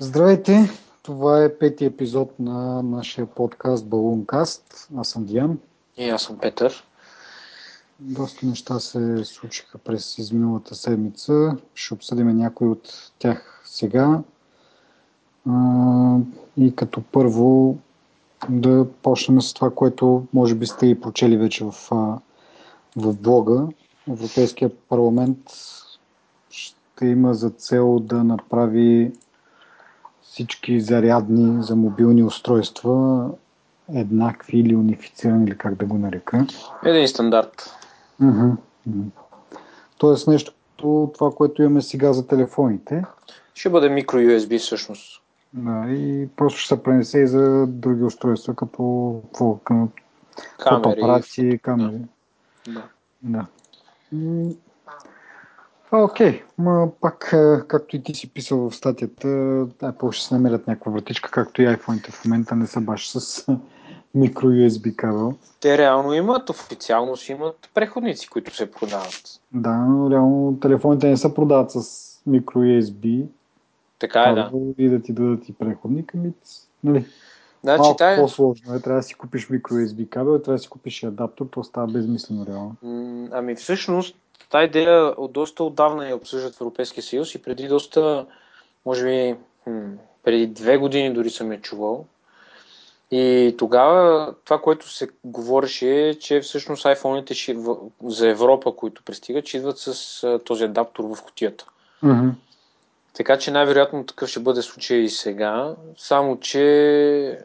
Здравейте! Това е пети епизод на нашия подкаст Балункаст. Аз съм Диан. И аз съм Петър. Доста неща се случиха през изминалата седмица. Ще обсъдим някои от тях сега. И като първо да почнем с това, което може би сте и прочели вече в, в блога. Европейския парламент ще има за цел да направи всички зарядни за мобилни устройства еднакви или унифицирани, или как да го нарека. Един стандарт. Тоест нещо това, което имаме сега за телефоните. Ще бъде микро USB всъщност. Да, и просто ще се пренесе и за други устройства, като към камери, фотоапарати, камери. Да. да. Окей, ма пак, както и ти си писал в статията, Apple ще се намерят някаква вратичка, както и iPhone-ите в момента не са баш с микро USB кабел. Те реално имат, официално си имат преходници, които се продават. Да, но реално телефоните не се продават с микро USB. Така е, да. И да ти дадат и преходник, ами, нали? Значи, Малко тая... по-сложно е, трябва да си купиш микро USB кабел, трябва да си купиш и адаптер, то става безмислено реално. Ами всъщност, тази идея от доста отдавна я обсъждат в Европейския съюз и преди доста, може би, преди две години дори съм я чувал. И тогава това, което се говореше е, че всъщност iPhone-ите за Европа, които пристигат, ще идват с този адаптор в кутията. Mm-hmm. Така че най-вероятно такъв ще бъде случай и сега, само че...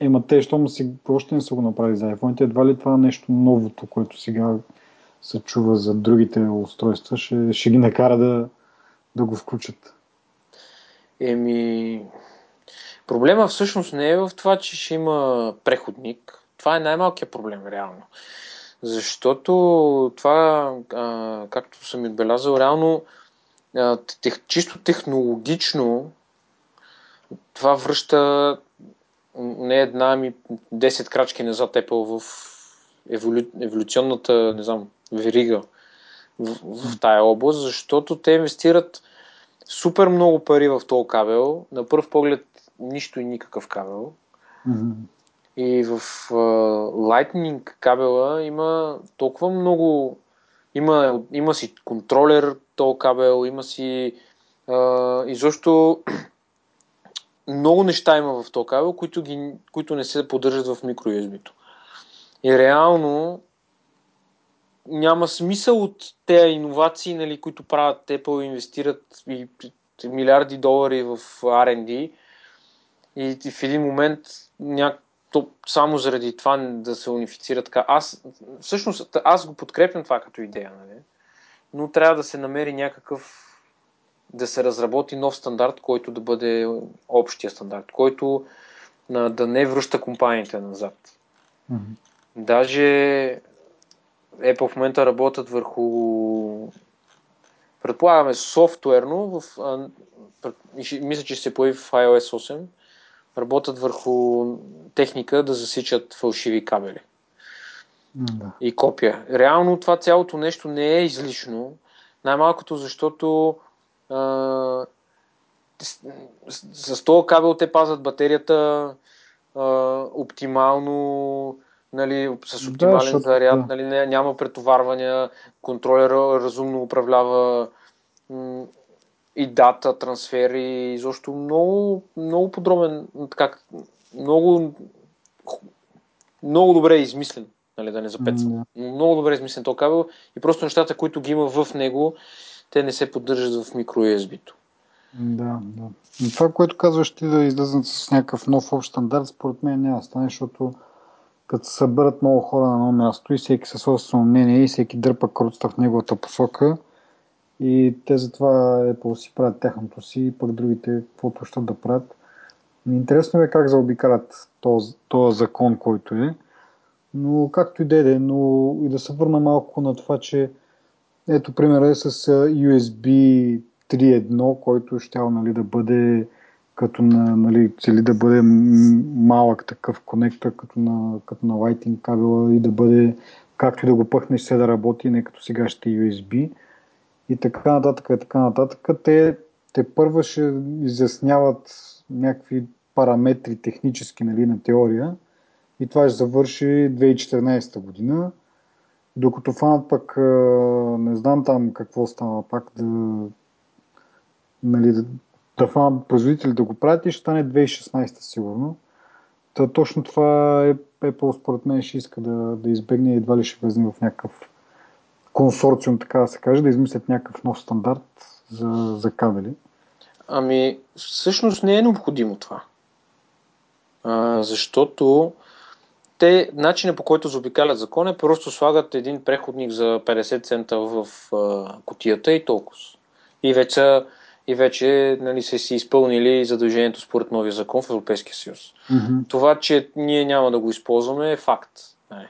Ема те, щом си, още не са го направили за iPhone, едва ли това нещо новото, което сега се чува за другите устройства, ще, ще ги накара да, да го включат? Еми, проблема всъщност не е в това, че ще има преходник. Това е най-малкият проблем, реално. Защото това, както съм отбелязал, реално чисто технологично това връща не една, ами 10 крачки назад Apple в еволю, еволюционната, не знам, верига в, в тая област, защото те инвестират супер много пари в този кабел. На първ поглед нищо и никакъв кабел. Mm-hmm. И в uh, Lightning кабела има толкова много. Има, има си контролер, този кабел, има си. Uh, изобщо много неща има в този кабел, които, ги, които не се поддържат в микро. И реално няма смисъл от тези иновации, нали, които правят Apple, инвестират и милиарди долари в R&D и, и в един момент ня... то, само заради това да се унифицира така. Аз, всъщност, аз го подкрепям това като идея, нали? но трябва да се намери някакъв да се разработи нов стандарт, който да бъде общия стандарт, който на, да не връща компаниите назад. Mm-hmm. Даже Apple в момента работят върху предполагаме софтуерно, в, а, мисля, че ще се появи в iOS 8, работят върху техника да засичат фалшиви кабели да. и копия. Реално това цялото нещо не е излишно, най-малкото защото а, с, с този кабел те пазят батерията а, оптимално, нали, с оптимален да, заряд, да. нали, няма претоварвания, контролера разумно управлява м- и дата, трансфери, изобщо много, много подробен, как, много, много добре е измислен, нали, да не запецвам. Mm-hmm. Много добре е измислен този кабел и просто нещата, които ги има в него, те не се поддържат в микро USB-то. Да, да. Но това, което казваш ти да излезнат с някакъв нов общ стандарт, според мен няма да стане, защото като се съберат много хора на едно място и всеки със собствено мнение и всеки дърпа круцата в неговата посока и те затова Apple си правят тяхното си пък другите каквото ще да правят. Интересно е как заобикарат този, закон, който е. Но както и да е, но и да се върна малко на това, че ето примера е с USB 3.1, който ще нали, да бъде като на, нали, цели да бъде малък такъв конектор, като на, като на Lightning кабела и да бъде, както и да го пъхнеш, се да работи, не като сега ще USB и така нататък, и така нататък. Те те първа ще изясняват някакви параметри технически нали, на теория и това ще завърши 2014 година. Докато фанат пък, не знам там какво става пак да, нали, да, да фанат производители да го правят и ще стане 2016 сигурно. Та, точно това е Apple според мен ще иска да, да избегне едва ли ще влезне в някакъв консорциум, така да се каже, да измислят някакъв нов стандарт за, за кабели. Ами, всъщност не е необходимо това. А, защото те, начинът по който заобикалят закон е просто слагат един преходник за 50 цента в а, котията и толкова. И вече, и вече нали, са си изпълнили задължението според новия закон в Европейския съюз. Mm-hmm. Това, че ние няма да го използваме е факт. Не.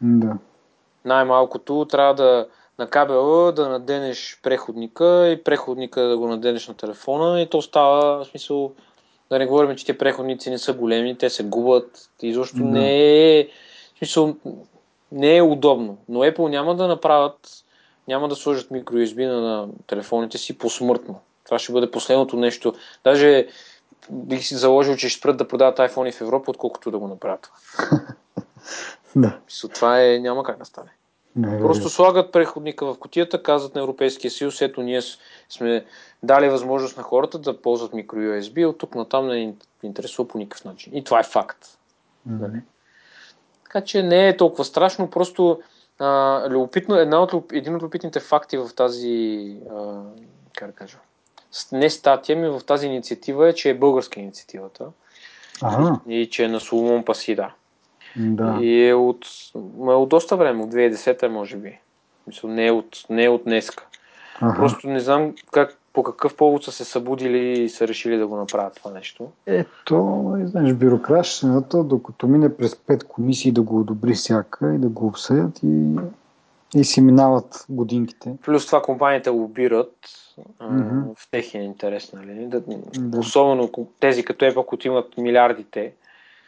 Да. Най-малкото трябва да на кабела да наденеш преходника и преходника да го наденеш на телефона и то става, в смисъл, да не говорим, че тези преходници не са големи, те се губят, изобщо Да. не е, в смисъл, не е удобно. Но Apple няма да направят, няма да сложат микро USB на телефоните си посмъртно. Това ще бъде последното нещо. Даже бих си заложил, че ще спрат да продават iPhone в Европа, отколкото да го направят. Да. Мисъл, това е, няма как да стане. Не, е Просто слагат преходника в котията, казват на Европейския съюз, ето ние сме дали възможност на хората да ползват микро USB, от тук натам не ни интересува по никакъв начин. И това е факт. Нали? Така че не е толкова страшно, просто а, любопитно, една от, един от любопитните факти в тази, а, как да кажа, не статия ми в тази инициатива е, че е българска инициативата Ага, и че е на Соломон Пасида. да. И е от, ма е от доста време, от 2010 може би. Мисля, не е от, не е от днеска. Ага. Просто не знам как, по какъв повод са се събудили и са решили да го направят това нещо. Ето, знаеш, бюрокращината, докато мине през пет комисии да го одобри всяка и да го обсъдят и, и си минават годинките. Плюс това компаниите лобират Мгм. в техния интерес, нали? Да, Да. Особено тези като Apple, които имат милиардите.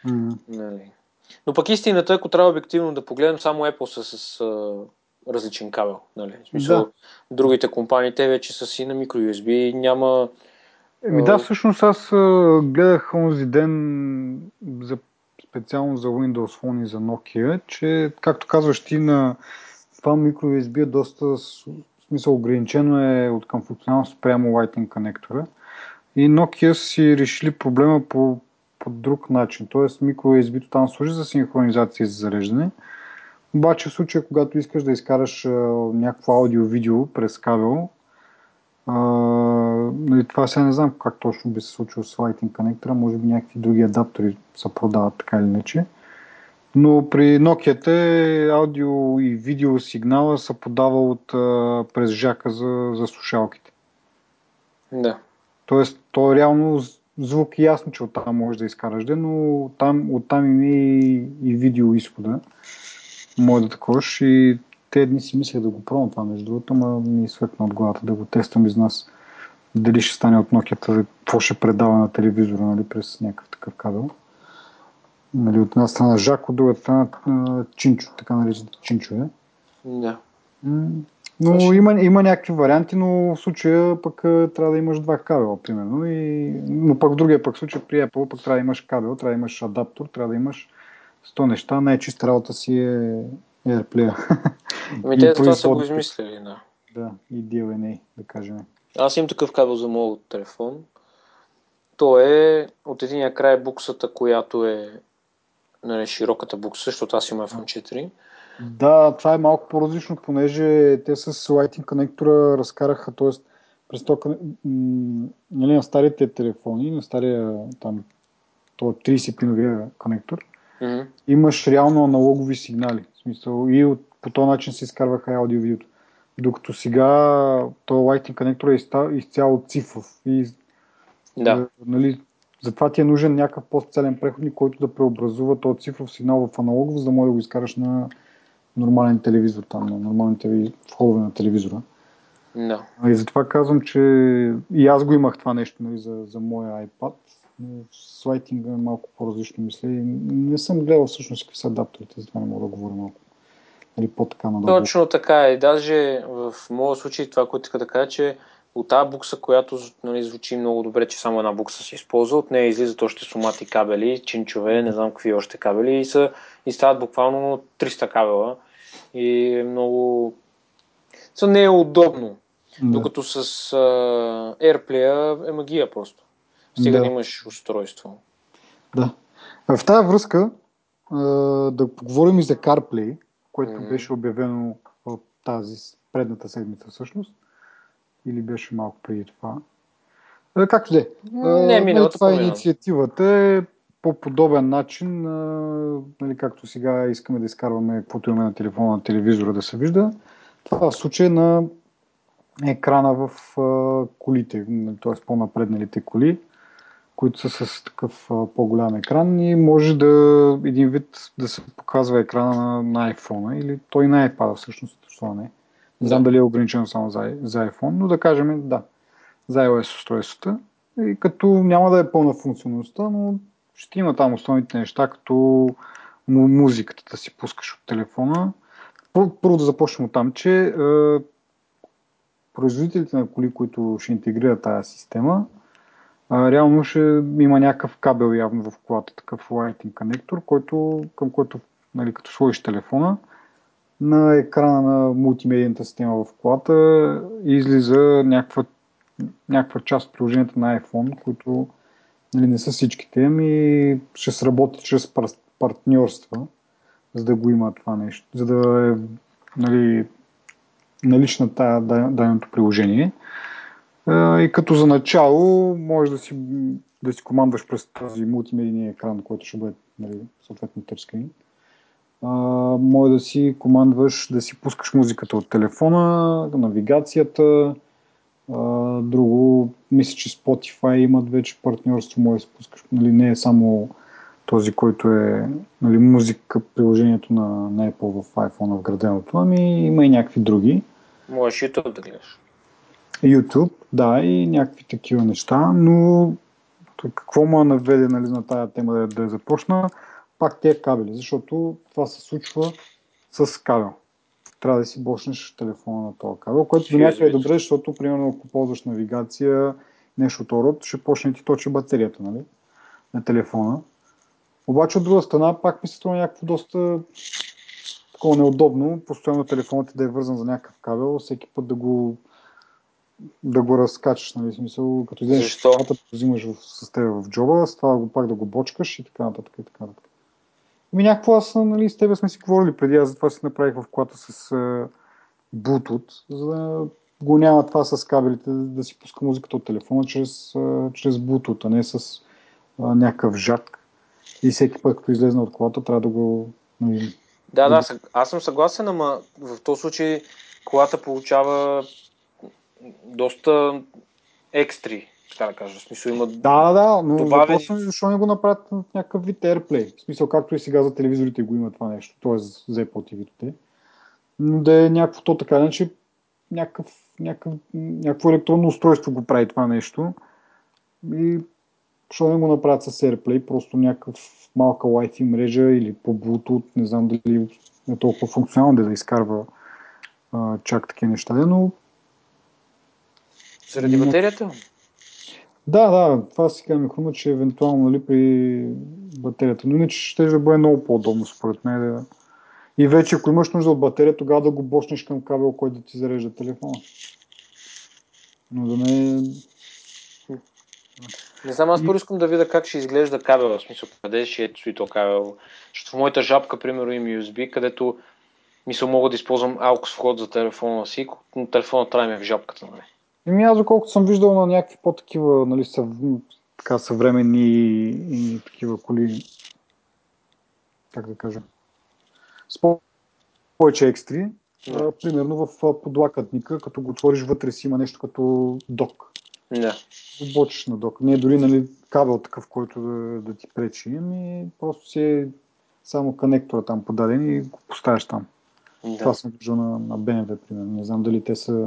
М, Нали? Но пък истината, ако трябва обективно да погледнем, само Apple са с а, различен кабел. Нали? В смисъл, Да. Другите компании, те вече са си на микро USB, няма... Еми да, всъщност аз гледах онзи ден за, специално за Windows Phone и за Nokia, че както казваш ти на това микро USB е доста в смисъл ограничено е от към функционалност прямо Lightning конектора. И Nokia си решили проблема по, по друг начин. Тоест микро USB там служи за синхронизация и за зареждане. Обаче в случая, когато искаш да изкараш някакво аудио-видео през кабел, а, нали, това сега не знам как точно би се случило с Lightning конектора, може би някакви други адаптери се продават така или иначе. Но при Nokia аудио и видео сигнала се подава от, през жака за, за слушалките. Да. Тоест, то е реално звук е ясно, че оттам можеш да изкараш, де, но там, оттам има и, и видео изхода. Може да таковаш и те дни си мислех да го пробвам това, между другото, ама ми свъкна от главата да го тествам из нас. Дали ще стане от Nokia, какво ще предава на телевизора, нали, през някакъв такъв кабел. Нали, от една страна Жак, от другата страна Чинчо, така наричат Чинчове. Да. Но Точно. има, има някакви варианти, но в случая пък трябва да имаш два кабела, примерно. И... Но пък в другия пък случай при Apple пък трябва да имаш кабел, трябва да имаш адаптер, трябва да имаш 100 неща. Най-чиста работа си е AirPlay. Ами те това са го измислили, да. да, и DLNA, да кажем. Аз имам такъв кабел за моят телефон. То е от единия край буксата, която е нали, широката букса, защото аз имам iPhone 4. Да, това е малко по-различно, понеже те с Lightning конектора разкараха, т.е. през то, м- нали, на старите телефони, на стария там, то 30-пиновия конектор, Мгм. имаш реално аналогови сигнали. В смисъл, и от, по този начин се изкарваха и аудио и видеото. Докато сега то Lightning конектор е изцяло цифров. И, Да. е, нали, затова ти е нужен някакъв по-специален преходник, който да преобразува този цифров сигнал в аналогов, за да може да го изкараш на нормален телевизор, там, на нормалните входове на телевизора. Да. А И затова казвам, че и аз го имах това нещо нали, за, за моя iPad. Но с Lighting е малко по-различно мисля. И не съм гледал всъщност какви са адаптерите, затова не мога да говоря малко. Нали, по-така надолу. Точно така е. Даже в моят случай това, което иска да кажа, че от тази букса, която нали, звучи много добре, че само една букса се използва, от нея излизат още сумати кабели, чинчове, не знам какви още кабели и, са, и стават буквално 300 кабела и е много... За не е удобно. Да. Докато с uh, AirPlay е магия просто. Стига да. да имаш устройство. Да. В тази връзка да поговорим и за CarPlay, което mm-hmm. беше обявено в тази предната седмица всъщност. Или беше малко преди това. Както де. Не, миналата Това е инициативата е по подобен начин, нали, както сега искаме да изкарваме каквото имаме на телефона, на телевизора да се вижда. Това в случай на екрана в колите, т.е. по-напредналите коли които са с такъв а, по-голям екран и може да един вид да се показва екрана на, на iPhone или той на iPad всъщност, защо не. Не знам да. дали е ограничено само за, за iPhone, но да кажем да, за iOS устройствата. И като няма да е пълна функционалността, но ще има там основните неща, като музиката да си пускаш от телефона. Първо да започнем от там, че е, производителите на коли, които ще интегрират тази система, а, реално ще има някакъв кабел явно в колата, такъв Lightning конектор, който, към който, нали, като сложиш телефона, на екрана на мултимедийната система в колата излиза някаква, някаква част от приложението на iPhone, които нали, не са всичките, ами ще сработи чрез партньорства, за да го има това нещо, за да е нали, налична тая даденото приложение. И като за начало може да си, да си командваш през този мултимедийния екран, който ще бъде нали, съответно тъчскрин. Може да си командваш да си пускаш музиката от телефона, навигацията, а, друго, мисля, че Spotify имат вече партньорство, може да пускаш, нали, не е само този, който е нали, музика, приложението на, на Apple в iPhone вграденото, ами има и някакви други. Можеш YouTube да гледаш. YouTube, да, и някакви такива неща, но какво му наведе нали, на тая тема да, да започна? Пак тези кабели, защото това се случва с кабел. Трябва да си бочнеш телефона на този кабел, което до някъде е добре, защото, примерно, ако ползваш навигация, нещо от род, ще почне ти точи батерията нали, на телефона. Обаче от друга страна, пак ми се струва някакво доста такова неудобно, постоянно телефонът ти да е вързан за някакъв кабел, всеки път да го да го разкачаш, нали, смисъл, като вземеш колата, взимаш в, с теб в джоба, с това го пак да го бочкаш и така нататък и така нататък. Ами някакво аз, нали, с теб сме си говорили преди, аз затова си направих в колата с uh, Bluetooth, за да го няма това с кабелите, да си пуска музиката от телефона чрез, uh, чрез Bluetooth, а не с uh, някакъв жак. И всеки път, като излезна от колата, трябва да го... Нали, да, да, аз съм съгласен, ама в този случай колата получава доста екстри, така да кажа. В смисъл има Да, да, но добавени... въпросът е защо не го направят в някакъв вид AirPlay. В смисъл, както и сега за телевизорите го има това нещо, т.е. за Apple TV-те. Но да е някакво то така, иначе някакъв, някакъв, някакво електронно устройство го прави това нещо. И защо не го направят с AirPlay, просто някакъв малка Wi-Fi мрежа или по Bluetooth, не знам дали е толкова функционално да, да изкарва а, чак такива неща, но заради батерията? Да, да, това сега ми хрумва, че евентуално нали, при батерията. Но иначе ще да бъде много по-удобно според мен. Да... И вече, ако имаш нужда от батерия, тогава да го бочнеш към кабел, който да ти зарежда телефона. Но да не... Не знам, аз първо искам да видя как ще изглежда кабел, в смисъл къде ще е то кабел. Защото в моята жабка, примерно, има USB, където мисля мога да използвам AUX вход за телефона си, но телефона трябва ми е в жабката. Нали? Еми аз, доколкото съм виждал на някакви по-такива, нали, съв... така съвременни и, и такива коли, как да кажа, с повече екстри, да. примерно в подлакътника, като го отвориш вътре си има нещо като док. Да. Бочиш на док. Не е дори нали, кабел такъв, който да, да ти пречи, ами просто си е само конектора там подаден и го поставяш там. Да. Това съм виждал на, на BMW, примерно. Не знам дали те са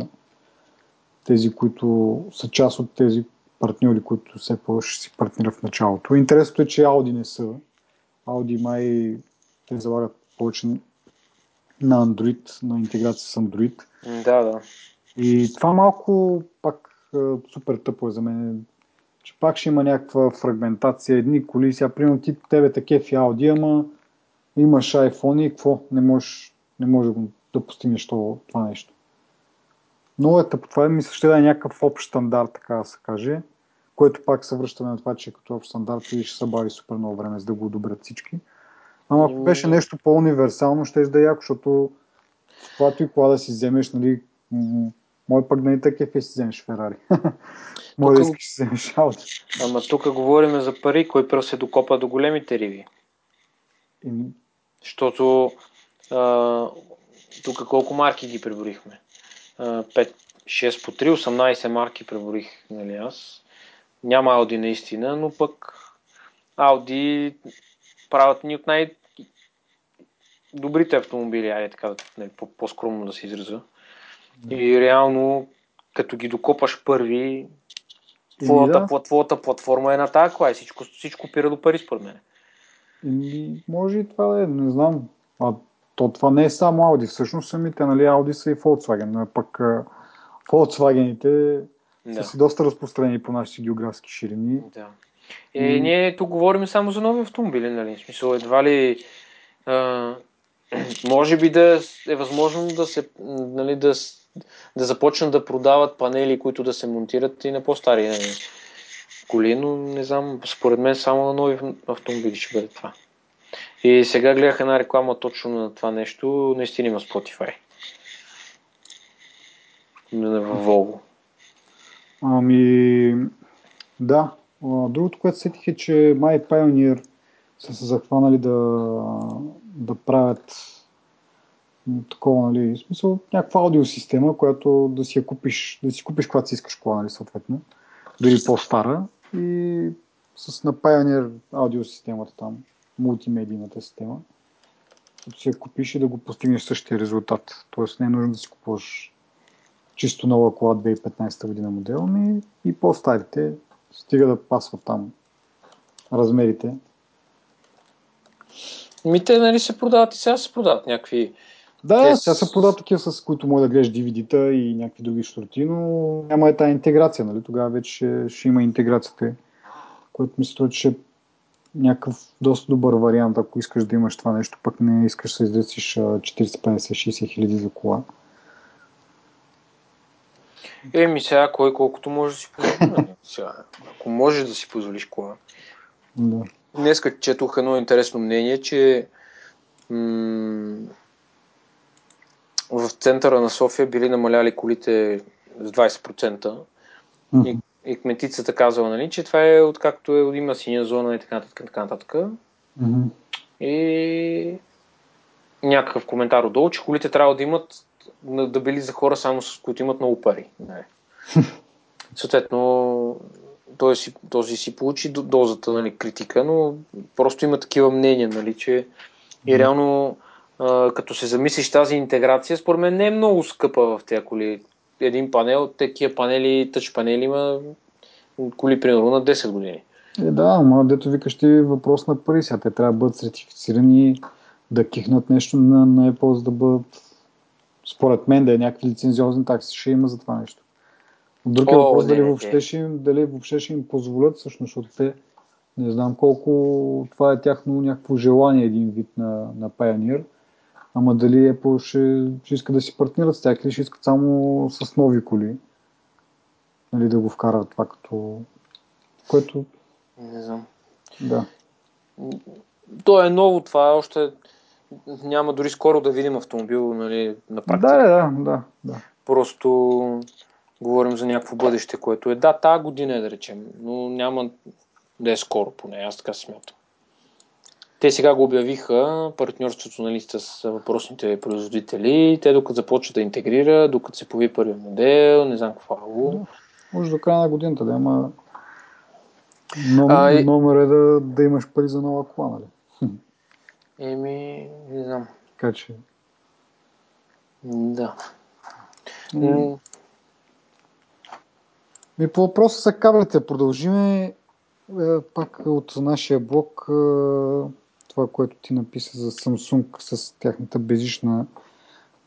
тези, които са част от тези партньори, които все повече ще си партнират в началото. Интересното е, че Audi не са. Audi май те залагат повече на Android, на интеграция с Android. Да, да. И това малко пак супер тъпо е за мен. Че пак ще има някаква фрагментация, едни коли, сега примерно ти тебе такива в Audi, ама имаш iPhone и какво? Не можеш, не можеш да постигнеш това нещо. Много е тъпо. Това е, мисля, ще да е някакъв общ стандарт, така да се каже, което пак се връщаме на това, че като общ стандарт и ще се бави супер много време, за да го одобрят всички. Ама ако беше нещо по-универсално, ще да е яко, защото когато и кола да си вземеш, нали, може пък да не такъв и си вземеш Ферари. Може да искаш си вземеш Ауди. Ама тук говорим за пари, кой пръв се докопа до големите риви. И... Защото тук колко марки ги преборихме? 5, 6 по 3, 18 марки преборих нали, аз. Няма Ауди наистина, но пък Ауди правят ни от най- добрите автомобили, айде така, нали, по-скромно да се израза. И реално, като ги докопаш първи, твоята, да. твоята платформа е на тази кола и всичко, всичко пира до пари според мен. И, може и това да е, не знам. А то това не е само Audi, всъщност самите нали, Audi са и Volkswagen, но пък Volkswagen-ите да. са си доста разпространени по нашите географски ширини. Да. Е, и... ние тук говорим само за нови автомобили, нали? В смисъл, едва ли а, може би да е възможно да се, нали, да, да започнат да продават панели, които да се монтират и на по-стари нали, коли, но не знам, според мен само на нови автомобили ще бъде това. И сега гледах една реклама точно на това нещо, наистина има Spotify. На Volvo. Ами, да. Другото, което сетих е, че My Pioneer са се захванали да, да правят такова, нали, в смисъл, някаква аудиосистема, която да си я купиш, да си купиш когато си искаш кола, нали, съответно, дори по-стара и с на Pioneer аудиосистемата там, мултимедийната система, като си я купиш и да го постигнеш същия резултат. Тоест не е нужно да си купуваш чисто нова кола 2015 година модел, ми и по-старите стига да пасват там размерите. Ми те нали се продават и сега се продават някакви да, те... сега се продават такива, с които може да гледаш DVD-та и някакви други шторти, но няма е тази интеграция, нали? Тогава вече ще, ще има интеграцията, което мисля, че ще е някакъв доста добър вариант, ако искаш да имаш това нещо, пък не искаш да издесиш 40-50-60 хиляди за кола. Еми сега кой колкото може да си позволи. Нали? сега, ако можеш да си позволиш кола. Да. Днеска четох едно интересно мнение, че м- в центъра на София били намаляли колите с 20%. Mm-hmm. И, и кметицата казала, нали, че това е откакто е, има синя зона и така нататък. Така нататък. Mm-hmm. И някакъв коментар отдолу, че колите трябва да имат да били за хора само с които имат много пари. Не. Съответно, той си, този си получи дозата нали, критика, но просто има такива мнения, нали, че и реално а, като се замислиш тази интеграция, според мен не е много скъпа в тези коли. Един панел, такива панели, тъч панели има коли примерно на 10 години. Е, да, ама дето викаш ти въпрос на пари. Сега те трябва да бъдат сертифицирани да кихнат нещо на, на Apple, за да бъдат според мен да е някакви лицензиозни такси ще има за това нещо. Друг е въпрос дали, въобще ще им, дали въобще ще им позволят, всъщност, защото те не знам колко това е тяхно някакво желание един вид на, на Pioneer, ама дали Apple ще, ще иска да си партнират с тях или ще искат само с нови коли, нали, да го вкарат това като... което... Не знам. Да. То е ново това, още няма дори скоро да видим автомобил нали, на практика. Да, да, да, да. Просто говорим за някакво бъдеще, което е да, тази година е да речем, но няма да е скоро поне, аз така смятам. Те сега го обявиха, партньорството нали, с въпросните производители, те докато започват да интегрира, докато се появи първият модел, не знам какво е. Може до края на годината да има номер, а, номер е да, да имаш пари за нова кола, нали? Еми, не знам. Така че. Да. М- ми по въпроса за кабелите продължиме е, пак от нашия блог е, това, което ти написа за Samsung с тяхната безишна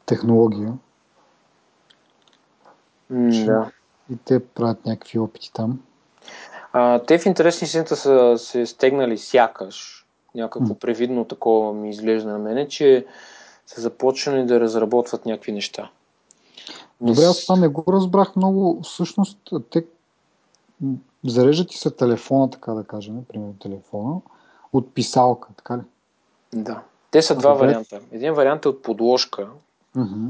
технология. Mm, да. И те правят някакви опити там. А, те в интересни синта са се стегнали сякаш. Някакво М. превидно такова ми изглежда на мене, че са започнали да разработват някакви неща. Не Добре, аз това не го разбрах много. Всъщност, те зареждат ти се телефона, така да кажем, примерно телефона, от писалка, така ли? Да. Те са два Добре. варианта. Един вариант е от подложка Мгм.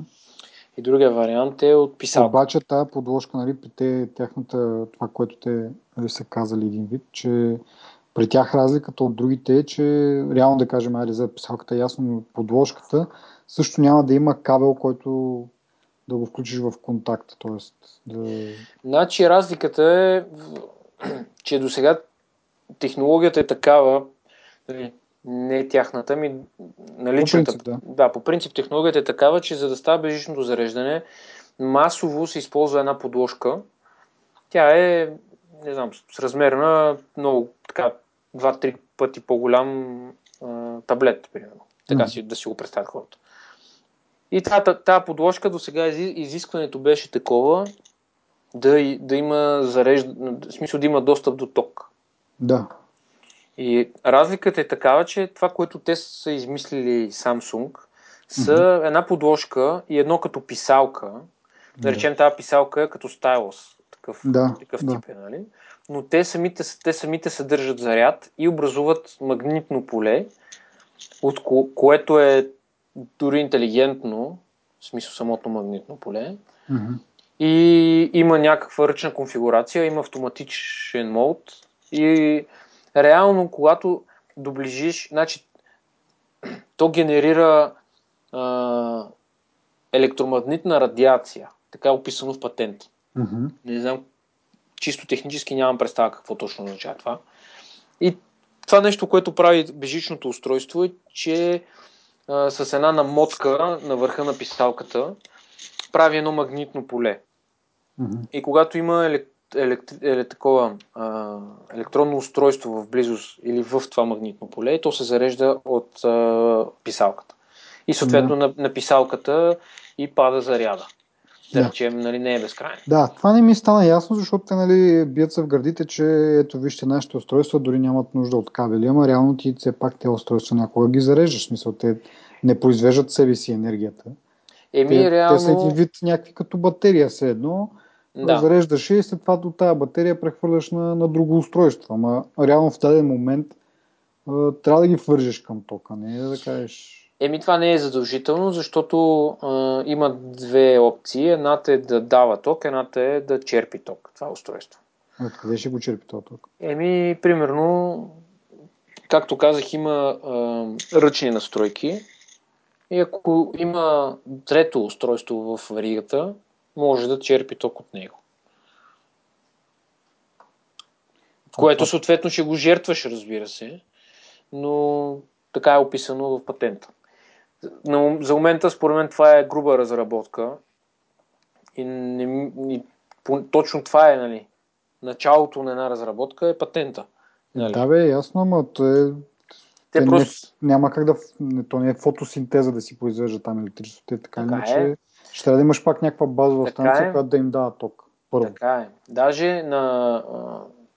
и другия вариант е от писалка. Обаче тая подложка, нали, при те, тяхната, това, което те нали, са казали един вид, че при тях разликата от другите е, че реално да кажем, айде за писалката е ясно, но подложката също няма да има кабел, който да го включиш в контакт. Тоест, да... Значи разликата е, че до сега технологията е такава, нали, не тяхната, ми наличната. По принцип, да, по принцип технологията е такава, че за да става безжичното зареждане, масово се използва една подложка. Тя е, не знам, с размер на много, така, 2-3 пъти по-голям а, таблет, примерно. Така Мгм. си, да си го представят хората. И тази, подложка до сега изи- изискването беше такова да, да има зарежда, в смисъл да има достъп до ток. да. И разликата е такава, че това, което те са измислили Samsung, са една подложка и едно като писалка. Да речем, тази писалка е като стайлус. Такъв, Да, такъв да. тип е, нали? Но те самите, те самите съдържат заряд и образуват магнитно поле, от ко- което е дори интелигентно, в смисъл самото магнитно поле. Мгм. И има някаква ръчна конфигурация, има автоматичен мод и реално, когато доближиш, значи то генерира а, електромагнитна радиация, така е описано в патент. Мгм. Не знам, чисто технически нямам представа какво точно означава това. И това нещо, което прави бежичното устройство е, че а, с една намотка на върха на писалката прави едно магнитно поле. Мгм. И когато има елек, елект, еле, такова, а, електронно устройство в близост или в това магнитно поле, то се зарежда от а, писалката. И съответно на, на писалката и пада заряда. Да, Да. речем, нали, не е безкрайно. Да, това не ми стана ясно, защото те нали, бият се в гърдите, че ето вижте нашите устройства дори нямат нужда от кабели, ама реално ти все пак тези устройства някога ги зареждаш. В смисъл, те не произвеждат себе си енергията. Еми, те, реално... те са един вид някакви като батерия все едно. Да. Зареждаш и след това от тази батерия прехвърляш на, на друго устройство. Ама реално в даден момент а, трябва да ги вържеш към тока, не е да кажеш... Еми, това не е задължително, защото а, има две опции. Едната е да дава ток, едната е да черпи ток. Това устройство. Откъде ще го черпи този ток? Еми, примерно, както казах, има а, ръчни настройки. И ако има трето устройство в варигата, може да черпи ток от него. Което съответно ще го жертваш, разбира се, но така е описано в патента. Но за момента, според мен, това е груба разработка. И, не, и точно това е, нали? Началото на една разработка е патента. Нали? Да, бе, ясно, ама то е... Те те просто... не, няма как да... не- То не е фотосинтеза да си произвежда там електричество. Те така, Така иначе е. ще трябва да имаш пак някаква базова Така станция, е. която да им дава ток. Първо. Така е. Даже на,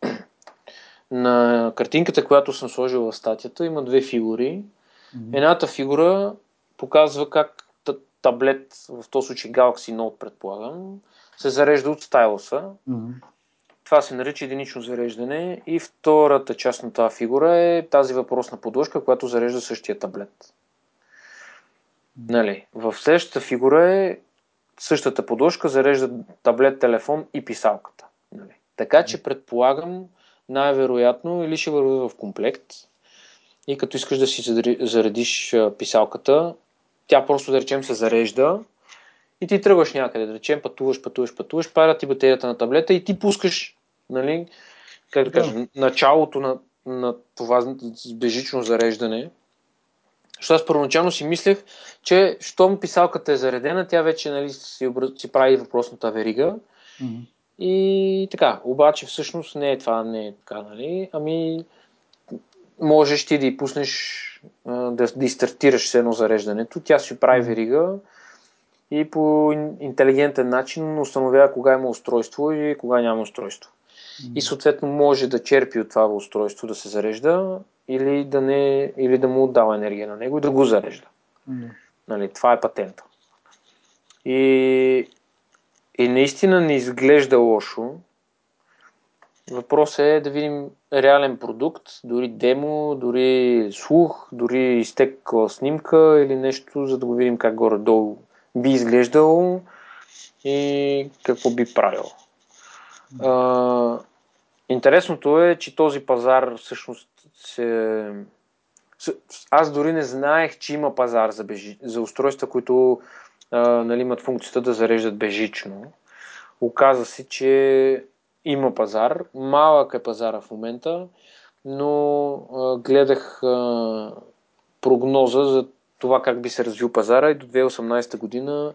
на картинката, която съм сложил в статията, има две фигури. Мгм. Едната фигура показва как та- таблет, в този случай Galaxy Note, предполагам, се зарежда от стайлуса. Мгм. Това се нарича единично зареждане. И втората част на тази фигура е тази въпросна подложка, която зарежда същия таблет. Нали? В следващата фигура е същата подложка зарежда таблет, телефон и писалката. Нали? Така че предполагам, най-вероятно или ще върви в комплект и като искаш да си заредиш писалката, тя просто да речем се зарежда и ти тръгваш някъде, да речем пътуваш, пътуваш, пътуваш, пара ти батерията на таблета и ти пускаш, нали, как да Да. кажа, началото на, на това бежично зареждане. Защото аз първоначално си мислех, че щом писалката е заредена, тя вече нали, си, обра- си прави въпросната верига. Мгм. И така, обаче всъщност не е това, не е така, нали? Ами, можеш ти да й пуснеш, да, да изстартираш с едно зареждането, тя си прави верига и по интелигентен начин установява кога има устройство и кога няма устройство. И съответно може да черпи от това устройство да се зарежда или да, не, или да му отдава енергия на него и да го зарежда. Да. Нали, това е патента. И, и наистина не изглежда лошо. Въпросът е да видим реален продукт, дори демо, дори слух, дори изтекла снимка или нещо, за да го видим как горе-долу би изглеждало и какво би правило. А, интересното е, че този пазар всъщност се... Аз дори не знаех, че има пазар за, бежи... за устройства, които а, нали, имат функцията да зареждат бежично. Оказа се, че има пазар. Малък е пазара в момента, но а, гледах а, прогноза за това как би се развил пазара и до 2018 година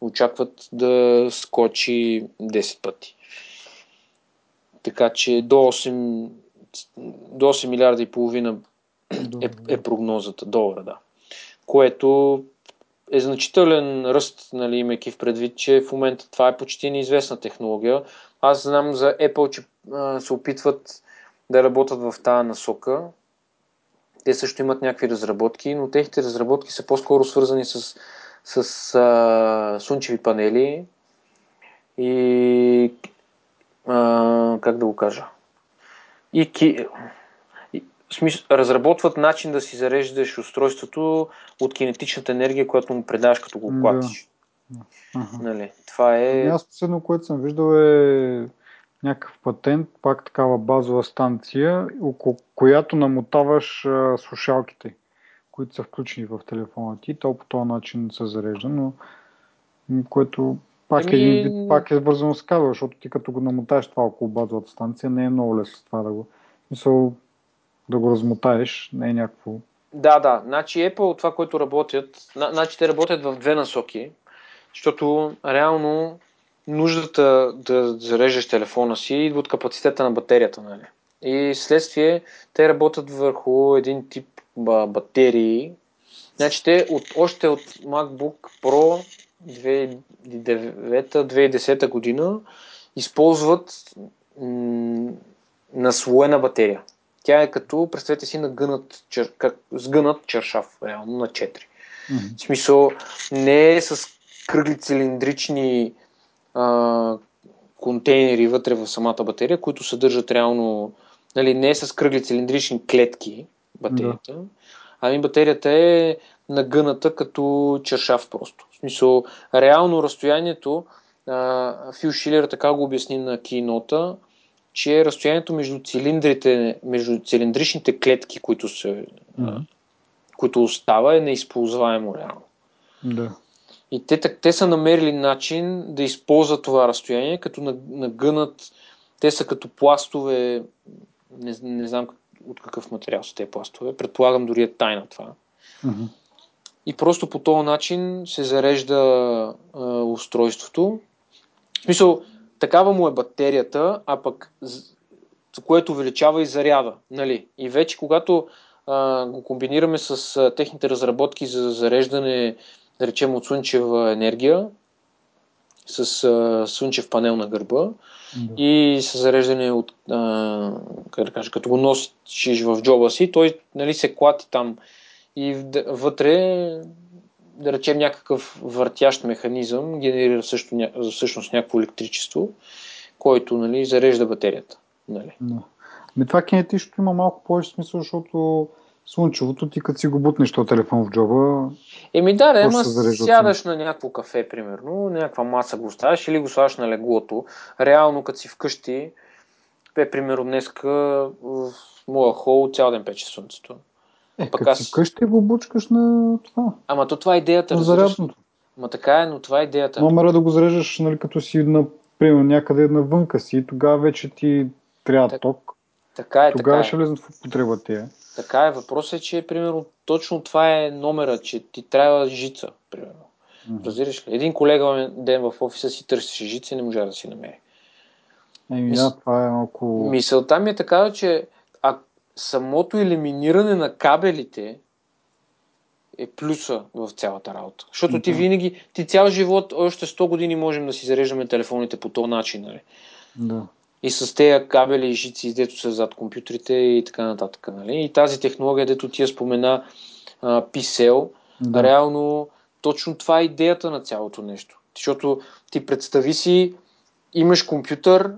очакват да скочи 10 пъти. Така че до 8, до 8 милиарда и половина е, е прогнозата, долара, да. Което е значителен ръст, нали, имайки в предвид, че в момента това е почти неизвестна технология. Аз знам за Apple, че а, се опитват да работят в тази насока. Те също имат някакви разработки, но техните разработки са по-скоро свързани с, с а, слънчеви панели и а, как да го кажа? И, ки, и смисъл, разработват начин да си зареждаш устройството от кинетичната енергия, която му предаваш като го платиш. Да. Нали, това е... Ами аз последно, което съм виждал е някакъв патент, пак такава базова станция, около която намотаваш а, слушалките, които са включени в телефона ти. То по този начин се зарежда, но което пак, Еми- е, един пак е свързано с кабел, защото ти като го намотаеш това около базовата станция, не е много лесно това да го... Мисъл, да го размотаеш, не е някакво... Да, да. Значи Apple, това, което работят, на- значи те работят в две насоки, защото реално нуждата да зареждаш телефона си идва от капацитета на батерията. Нали? И следствие те работят върху един тип ба- батерии. Значи те от, още от MacBook Pro 2009-2010 година използват м- наслоена батерия. Тя е като, представете си, нагънат, чер, как, сгънат чершав, реално на 4. Мгм. В смисъл, не е с кръгли цилиндрични а, контейнери вътре в самата батерия, които съдържат реално, нали, не е с кръгли цилиндрични клетки батерията, да. ами батерията е нагъната като чершав просто. В смисъл, реално разстоянието, а, Фил Шилер така го обясни на кинота, че разстоянието между цилиндрите, между цилиндричните клетки, които, се, Мгм. които остава, е неизползваемо реално. Да. И те, те са намерили начин да използват това разстояние, като на- нагънат, те са като пластове, не, не знам от какъв материал са те пластове, предполагам дори е тайна това. Мгм. И просто по този начин се зарежда а, устройството. В смисъл, такава му е батерията, а пък което увеличава и заряда. Нали? И вече когато а, го комбинираме с а, техните разработки за зареждане, да речем от слънчева енергия, с а, слънчев панел на гърба Да. и с зареждане от, а, как да кажа, като го носиш в джоба си, той нали, се клати там и вътре, да речем, някакъв въртящ механизъм генерира също, ня- всъщност някакво електричество, който нали, зарежда батерията. Нали. Да. Ами това кинетичното има малко повече смисъл, защото слънчевото ти като си го бутнеш този телефон в джоба, Еми да, да, ама сядаш на някакво кафе, примерно, някаква маса го оставяш или го слагаш на леглото. Реално, като си вкъщи, бе, примерно днеска в моя хол цял ден пече слънцето. е, Пък аз- си вкъщи го бучкаш на това, Ама то това е идеята, на зарядното. Ма така е, но това е идеята. Номера да го зареждаш, нали, като си на, примерно, някъде навънка си, тогава вече ти трябва Так- ток. Така е, Тогава така ще е. влезнат в употреба тия. Така е. Въпросът е, че примерно точно това е номера, че ти трябва жица, примерно. Мгм. Разбираш ли? Един колега ден в офиса си търсеше жица и не можа да си намери. Еми, Мис- да, това е малко... Мисълта ми е така, че а самото елиминиране на кабелите е плюса в цялата работа. Защото ти винаги, ти цял живот, още 100 години можем да си зареждаме телефоните по този начин, нали? Да. И с тези кабели и жици, дето са зад компютрите и така нататък, нали? И тази технология, дето ти я спомена, uh, PCL, да. реално точно това е идеята на цялото нещо. Защото ти представи си, имаш компютър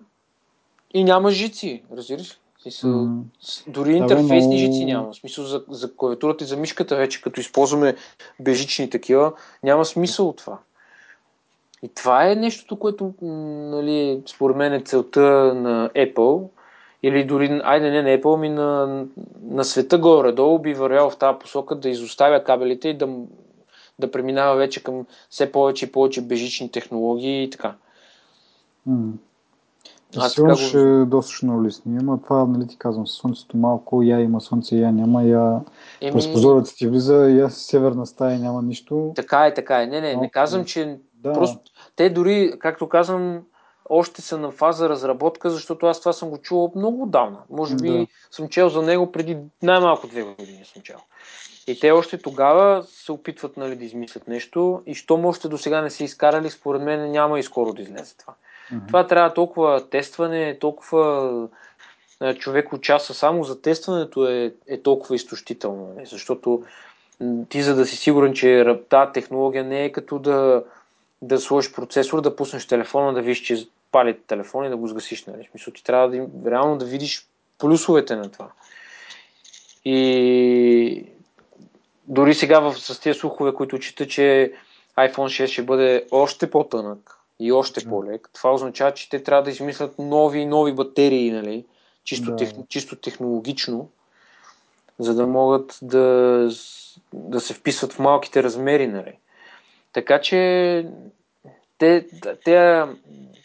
и няма жици, разбираш ли? Смисъл, mm. Дори интерфейсни много... жици няма. В смисъл за, за клавиатурата и за мишката вече, като използваме бежични такива, няма смисъл от това. И това е нещото, което нали, според мен е целта на Apple, или дори, айде не на Apple, ми на, на света горе-долу би вървял в тази посока да изоставя кабелите и да, да преминава вече към все повече и повече бежични технологии и така. Mm. Аз Сигурно ще го... доста ще улесни. Ама това, нали ти казвам, слънцето малко, я има слънце, я няма, я Еми... през прозорец ти влиза, я северна стая няма нищо. Така е, така е. Не, не, не казвам, че да. просто... Те дори, както казвам, още са на фаза разработка, защото аз това съм го чувал много отдавна. Може би да. съм чел за него преди най-малко две години съм чел. И те още тогава се опитват нали, да измислят нещо и що още до сега не са изкарали, според мен няма и скоро да излезе това. Mm-hmm. Това трябва толкова тестване, толкова човек участва само за тестването е, е толкова изтощително, нали? защото ти за да си сигурен, че тази технология не е като да, да сложиш процесор, да пуснеш телефона, да видиш, че пали телефон и да го сгасиш. Нали? Смисъл, ти трябва да, реално да видиш плюсовете на това. И дори сега в, с тези слухове, които чета, че iPhone 6 ще бъде още по-тънък, и още по-лек. Това означава, че те трябва да измислят нови и нови батерии, нали? Чисто, да. тех, чисто технологично, за да могат да, да се вписват в малките размери, нали? Така че те, те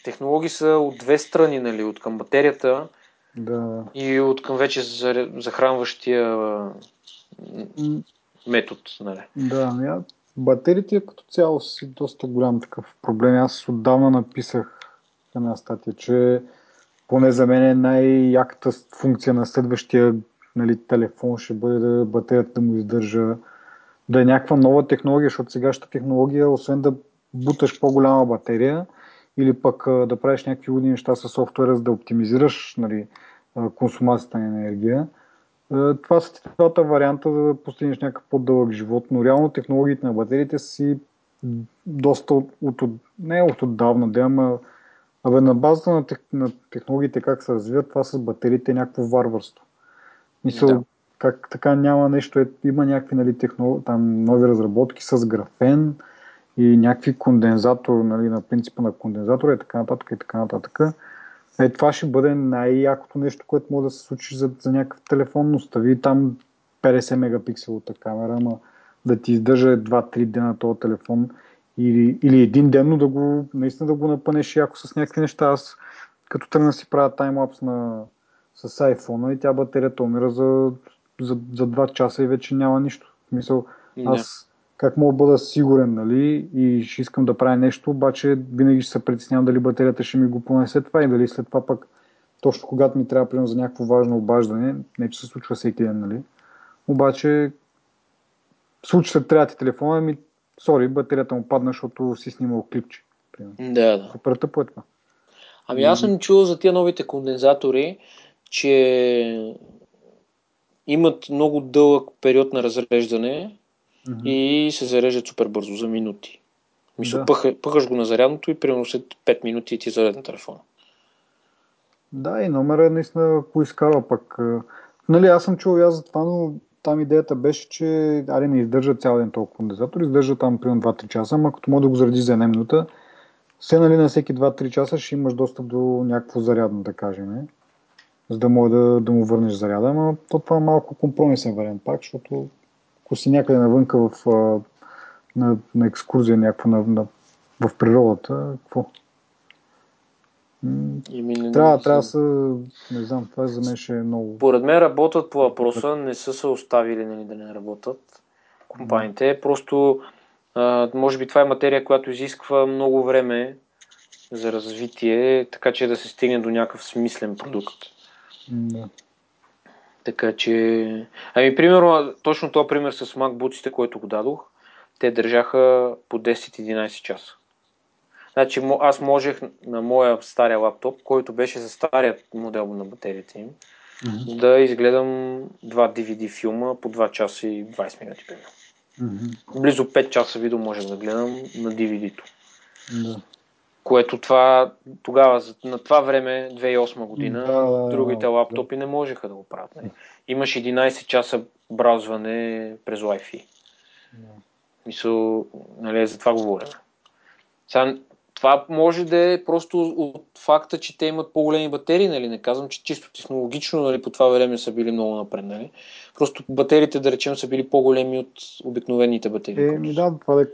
технологии са от две страни, нали? От към батерията да. и от към вече захранващия метод. Нали? Да, Батериите като цяло си доста голям такъв проблем. Аз отдавна написах една статия, че поне за мен е най-яката функция на следващия нали, телефон ще бъде да батерията да му издържа, да е някаква нова технология, защото сегашната технология, освен да буташ по-голяма батерия или пък да правиш някакви лудни неща с софтуера, за да оптимизираш нали, консумацията на енергия, това са двата варианта за да постигнеш някакъв по-дълъг живот, но реално технологиите на батериите си доста от, от, не от отдавна, да, ама Абе, на базата на, тех, на технологиите как се развиват, това с батериите е някакво варварство. Мисъл, да. Как така няма нещо, е, има някакви нали, технологии, там нови разработки с графен и някакви кондензатори, нали, на принципа на кондензатора и така нататък и така нататък. Е, това ще бъде най-якото нещо, което може да се случи за, за някакъв телефон, но стави там 50 мегапикселата камера, ама да ти издържа 2-3 дена този телефон или, или един ден, но да го, наистина да го напънеш яко с някакви неща. Аз като тръгна си правя таймлапс на, с iPhone и тя батерията умира за, за, за 2 часа и вече няма нищо. В смисъл, аз как мога да бъда сигурен, нали, и ще искам да правя нещо, обаче винаги ще се притеснявам дали батерията ще ми го понесе това и дали след това пък точно когато ми трябва примерно за някакво важно обаждане, не че се случва всеки ден, нали, обаче случва се трябва ти телефона, ми, сори, батерията му падна, защото си снимал клипче. Примерно. Да, да. Супер тъпо е това. Ами аз съм чул за тия новите кондензатори, че имат много дълъг период на разреждане, mm-hmm. и се зареждат супер бързо, за минути. Мисля, да. пъха, пъхаш го на зарядното и примерно след 5 минути ти заряд на телефона. Да, и номера наистина поискава пък. Нали, аз съм чул аз за това, но там идеята беше, че аре не издържа цял ден толкова кондензатор, издържа там примерно 2-3 часа, ама като може да го заредиш за една минута, все нали на всеки 2-3 часа ще имаш достъп до някакво зарядно, да кажем, за да може да, да му върнеш заряда, но то това е малко компромисен вариант пак, защото ако си някъде навънка в, на, на екскурзия някаква на, на, в природата, какво? Ими, трябва, не, трябва да са, не знам, това за мен ще е много... Поред мен работят по въпроса, не са се оставили нали, да не работят компаниите, просто а, може би това е материя, която изисква много време за развитие, така че да се стигне до някакъв смислен продукт. Да. Така че... Ами, примерно, точно този пример с MacBook, който го дадох, те държаха по 10-11 часа. Значи, аз можех на моя стария лаптоп, който беше за старият модел на батерията им, mm-hmm. да изгледам два DVD филма по 2 часа и 20 минути. Mm-hmm. Близо 5 часа видео можех да гледам на DVD-то. Да. Което това, тогава, на това време, 2008 година, да, другите лаптопи да. не можеха да го правят. Не. Имаш 11 часа браузване през Wi-Fi. Да. Мисъл, нали, за това говорим. Сега, това може да е просто от факта, че те имат по-големи батерии, нали? Не казвам, че чисто технологично нали, по това време са били много напреднали. Нали? Просто батериите, да речем, са били по-големи от обикновените батерии. Е, ми да, това е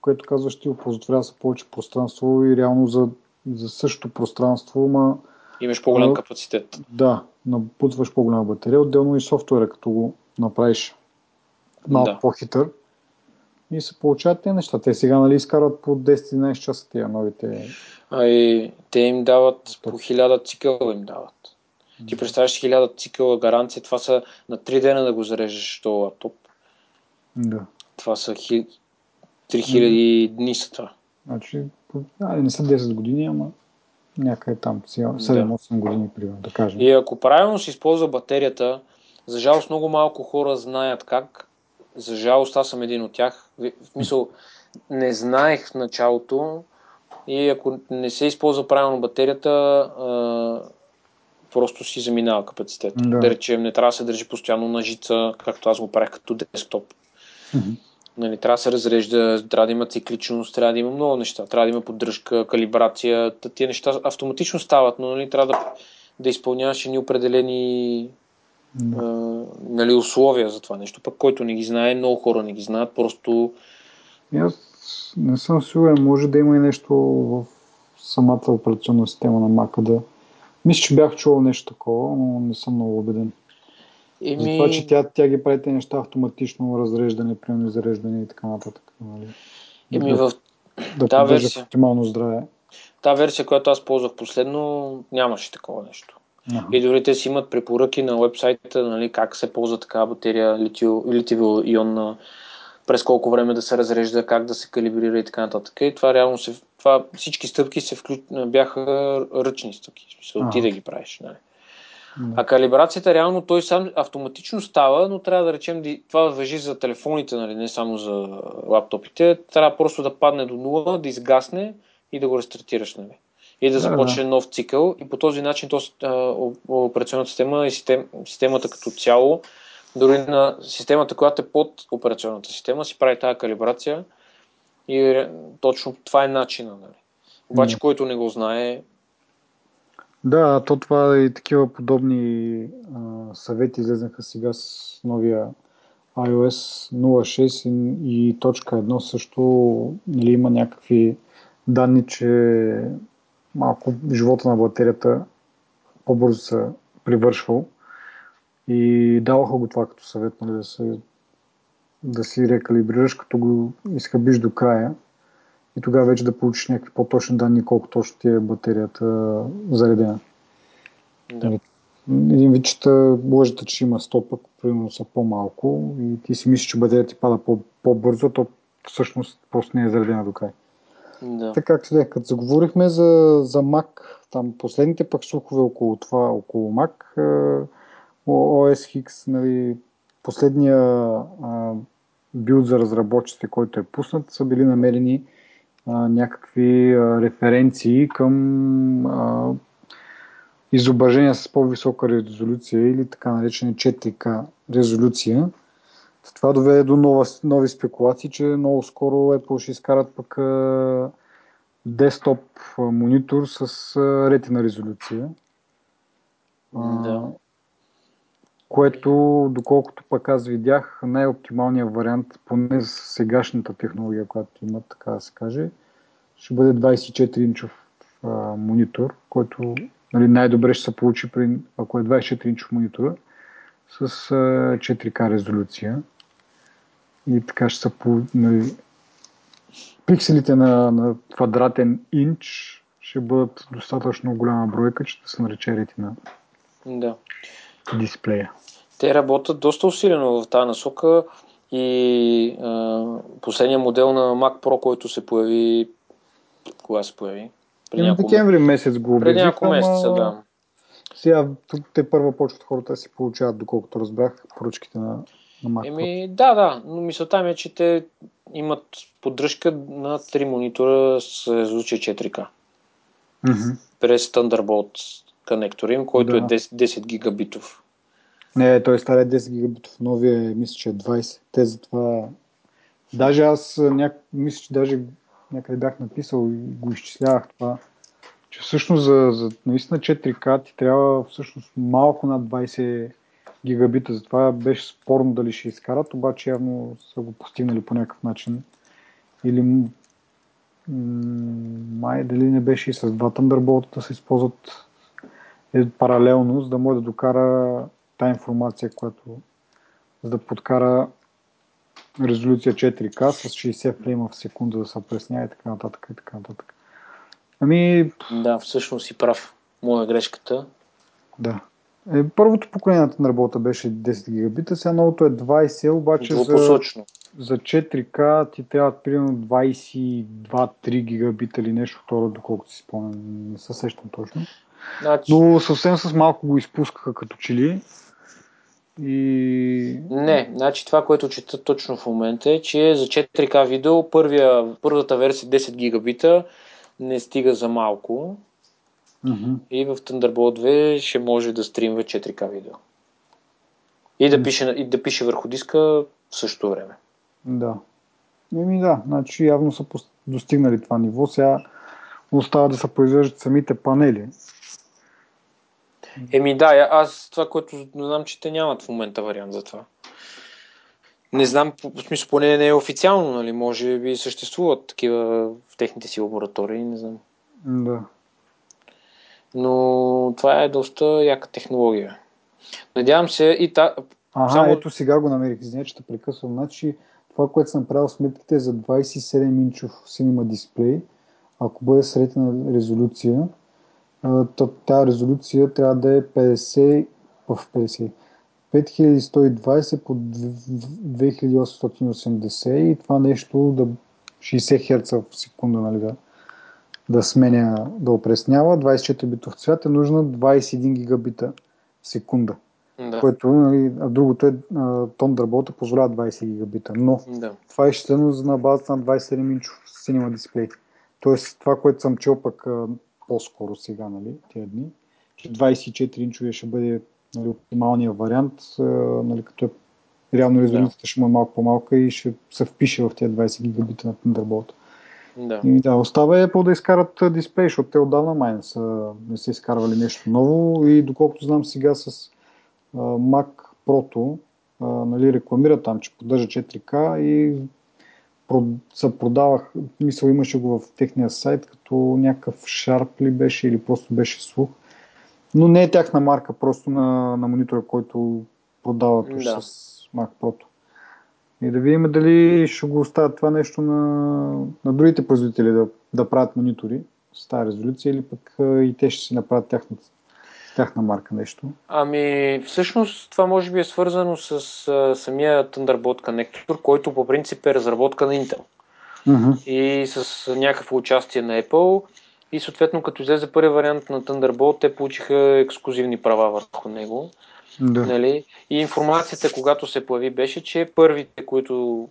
което казваш ти, оползотворява се повече пространство и реално за, за същото пространство, ма... Имаш по-голям капацитет. Да, набутваш по-голяма батерия, отделно и софтуера, като го направиш малко да. по-хитър и се получават тези неща. Те сега нали изкарват по 10-11 часа тия новите. А и те им дават по 1000 цикъла им дават. Ти представяш 1000 цикъла гаранция, това са на 3 дена да го зарежеш този лаптоп. Да. Това са хи... 3000 дни са това. Значи, а, не са 10 години, ама някъде там, 7-8 да. години, примерно, да кажем. И ако правилно се използва батерията, за жалост много малко хора знаят как, за жалост, аз съм един от тях. В смисъл, не знаех в началото и ако не се използва правилно батерията, а, просто си заминава капацитет. Да. да речем, не трябва да се държи постоянно на жица, както аз го правех като десктоп. Mm-hmm. Нали, трябва да се разрежда, трябва да има цикличност, трябва да има много неща. Трябва да има поддръжка, калибрация. Тия неща автоматично стават, но нали, трябва да, да изпълняваш едни определени а, нали, условия за това нещо. Пък който не ги знае, много хора не ги знаят, просто... Аз не съм сигурен, може да има и нещо в самата операционна система на Mac да... Мисля, че бях чувал нещо такова, но не съм много убеден. Еми... За това, че тя, тя ги прави тези неща автоматично, разреждане, примерно зареждане и така нататък. Нали? Еми да, в да тази версия, оптимално здраве. Та версия, която аз ползвах последно, нямаше такова нещо. Uh-huh. И дори те си имат препоръки на вебсайта, нали, как се ползва такава батерия литиево ионна, през колко време да се разрежда, как да се калибрира и така нататък. И това реално се, това, всички стъпки се вклю... бяха ръчни стъпки. Смисъл, uh-huh. ти да ги правиш. Нали. Uh-huh. А калибрацията реално той сам автоматично става, но трябва да речем, това въжи за телефоните, нали, не само за лаптопите. Трябва просто да падне до нула, да изгасне и да го рестартираш. Нали и да започне нов цикъл и по този начин то, операционната система и систем, системата като цяло, дори на системата, която е под операционната система, си прави тази калибрация и точно това е начина. Нали. Обаче, mm. който не го знае... Да, то това и такива подобни а, съвети излезнаха сега с новия iOS 06 и, и точка 1 също нали, има някакви данни, че малко живота на батерията по-бързо се привършвал и даваха го това като съвет, нали, да, се, да си рекалибрираш, като го изхъбиш до края и тогава вече да получиш някакви по-точни данни колко точно ти е батерията заредена. Да. Нали, един вид, че лъжата, че има 100 пък, примерно са по-малко и ти си мислиш, че батерията ти пада по-бързо, то всъщност просто не е заредена до край. Да. Така как като заговорихме за, за Mac, там последните пък слухове около това, около Mac, OS X, нали, последния а, билд за разработчите, който е пуснат, са били намерени а, някакви а, референции към а, изображения с по-висока резолюция или така наречена 4K резолюция. Това доведе до нова, нови спекулации, че много скоро Apple ще изкарат пък десктоп монитор с ретина резолюция. Да. Което, доколкото пък аз видях, най-оптималният вариант, поне с сегашната технология, която имат, така да се каже, ще бъде 24-инчов монитор, който нали, най-добре ще се получи, при, ако е 24-инчов монитора, с а, 4К резолюция и така ще са по, нали, пикселите на, на квадратен инч ще бъдат достатъчно голяма бройка, че да се нарече ретина да. дисплея. Те работят доста усилено в тази насока и а, последният модел на Mac Pro, който се появи, кога се появи? Преди няколко... декември месец го Преди няколко месеца, да. Сега тук те първа почват хората да си получават, доколкото разбрах, поръчките на, Mac Еми, да, да, но мисълта ми е, че те имат поддръжка на 3 монитора с резолюция 4K. Mm-hmm. През Thunderbolt конектор им, който е да. е 10, 10 гигабитов. Не, той старе 10 гигабитов, новия е, мисля, че е 20. Те затова... Даже аз ня... мисля, че даже някъде бях написал и го изчислявах това, че всъщност за, за наистина 4К ти трябва всъщност малко над 20 гигабита, затова беше спорно дали ще изкарат, обаче явно са го постигнали по някакъв начин. Или м- май дали не беше и с два Thunderbolt да се използват е паралелно, за да може да докара тази информация, която за да подкара резолюция 4К с 60 фрейма в секунда да се пресня и така нататък и така нататък. Ами... Да, всъщност си прав. Моя грешката. Да. Е, първото поколение на работа беше 10 гигабита, сега новото е 20, обаче за, за 4К ти трябва примерно 22-3 гигабита или нещо второ, доколкото си спомням. Не се сещам точно. Значи... Но съвсем с малко го изпускаха като че ли. И... Не, значи това, което чета точно в момента е, че за 4K видео първия, първата версия 10 гигабита не стига за малко. Mm-hmm. И в Thunderbolt 2 ще може да стримва 4К видео. И да, пише, и да пише върху диска в същото време. Да. Еми да, значи явно са достигнали това ниво. Сега остава да се произвеждат самите панели. Еми да, аз това, което знам, че те нямат в момента вариант за това. Не знам, в смисъл поне не е официално, нали? Може би съществуват такива в техните си лаборатории, не знам. Да. Но това е доста яка технология. Надявам се и та... Ага, само... ето сега го намерих, извиня, че те прекъсвам. Значи, това, което съм правил сметките е за 27 инчов синема дисплей, ако бъде средна резолюция, тази резолюция трябва да е 50 в 50. 5120 по 2880 и това нещо да 60 Hz в секунда нали, да, да сменя, да опреснява. 24 битов цвят е нужно 21 гигабита в секунда. Да. Което, нали, а другото е Thunderbolt позволява 20 гигабита. Но да. това е изчислено на базата на 27 инчов синема дисплей. Тоест това, което съм чел пък по-скоро сега, нали, тези дни, че 24 инчовия ще бъде нали, оптималният вариант, нали, като е реално резолюцията да. ще му е малко по-малка и ще се впише в тези 20 гигабита на Thunderbolt. Да. И да, остава е по да изкарат дисплей, защото те отдавна май не са, не са изкарвали нещо ново и доколкото знам сега с а, Mac Pro, нали, рекламира там, че поддържа 4K и се продавах, мисъл имаше го в техния сайт, като някакъв шарп ли беше или просто беше слух. Но не е тяхна марка, просто на, на монитора, който продават да. с Mac Pro. И да видим дали ще го оставят това нещо на, на другите производители да, да правят монитори с тази резолюция или пък и те ще си направят тяхната тяхна марка нещо? Ами, всъщност това може би е свързано с а, самия Thunderbolt конектор, който по принцип е разработка на Intel. Uh-huh. И с някакво участие на Apple. И съответно, като излезе първи вариант на Thunderbolt, те получиха ексклюзивни права върху него. Да. Нали? И информацията, когато се появи, беше, че първите, които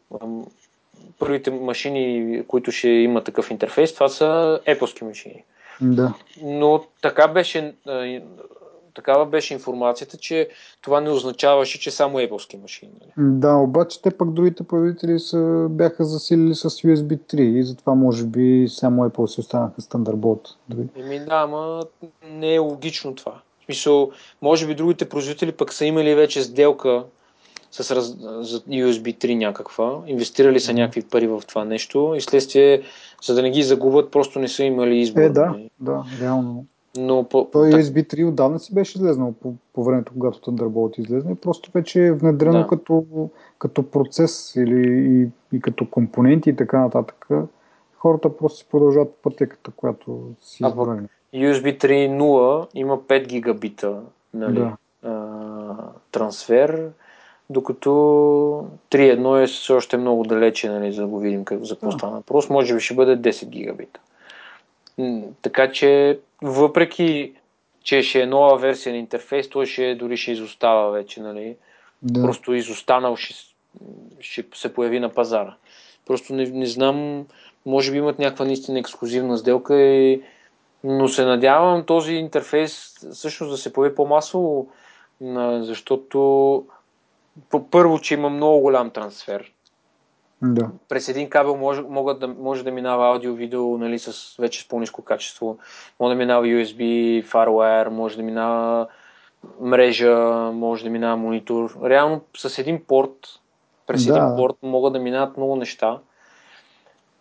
първите машини, които ще имат такъв интерфейс, това са Apple машини. Да. Но така беше такава беше информацията, че това не означаваше, че само Apple машини. Нали? Да, обаче те пък другите производители са, бяха засилили с USB 3 и затова може би само Apple си останаха Thunderbolt. Еми да, ама не е логично това. В смисъл, може би другите производители пък са имали вече сделка с раз... за USB 3 някаква, инвестирали са някакви пари в това нещо и следствие, за да не ги загубят, просто не са имали избор. Е, да, нали? да, реално. Но по... Той USB 3 отдавна си беше излезнал по, по времето, когато Thunderbolt излезна и просто вече е внедрено да. като, като процес или и, и като компоненти и така нататък. Хората просто си продължават пътеката, която си избрали. USB 3.0 има 5 гигабита. Нали? Да. А, трансфер, докато 3.1 е все още много далече, нали, за да го видим как, за какво стана въпрос. Може би ще бъде 10 гигабита. Така че, въпреки, че ще е нова версия на интерфейс, той ще дори ще изостава вече, нали? Да. Просто изостанал ще, ще се появи на пазара. Просто не, не знам, може би имат някаква наистина ексклюзивна сделка, и, но се надявам този интерфейс всъщност да се появи по-масово, защото първо, че има много голям трансфер. Да. През един кабел може, могат да, може да минава аудио, видео нали, с вече с по-низко качество. Може да минава USB, Firewire, може да минава мрежа, може да минава монитор. Реално с един порт, през да. един порт могат да минават много неща,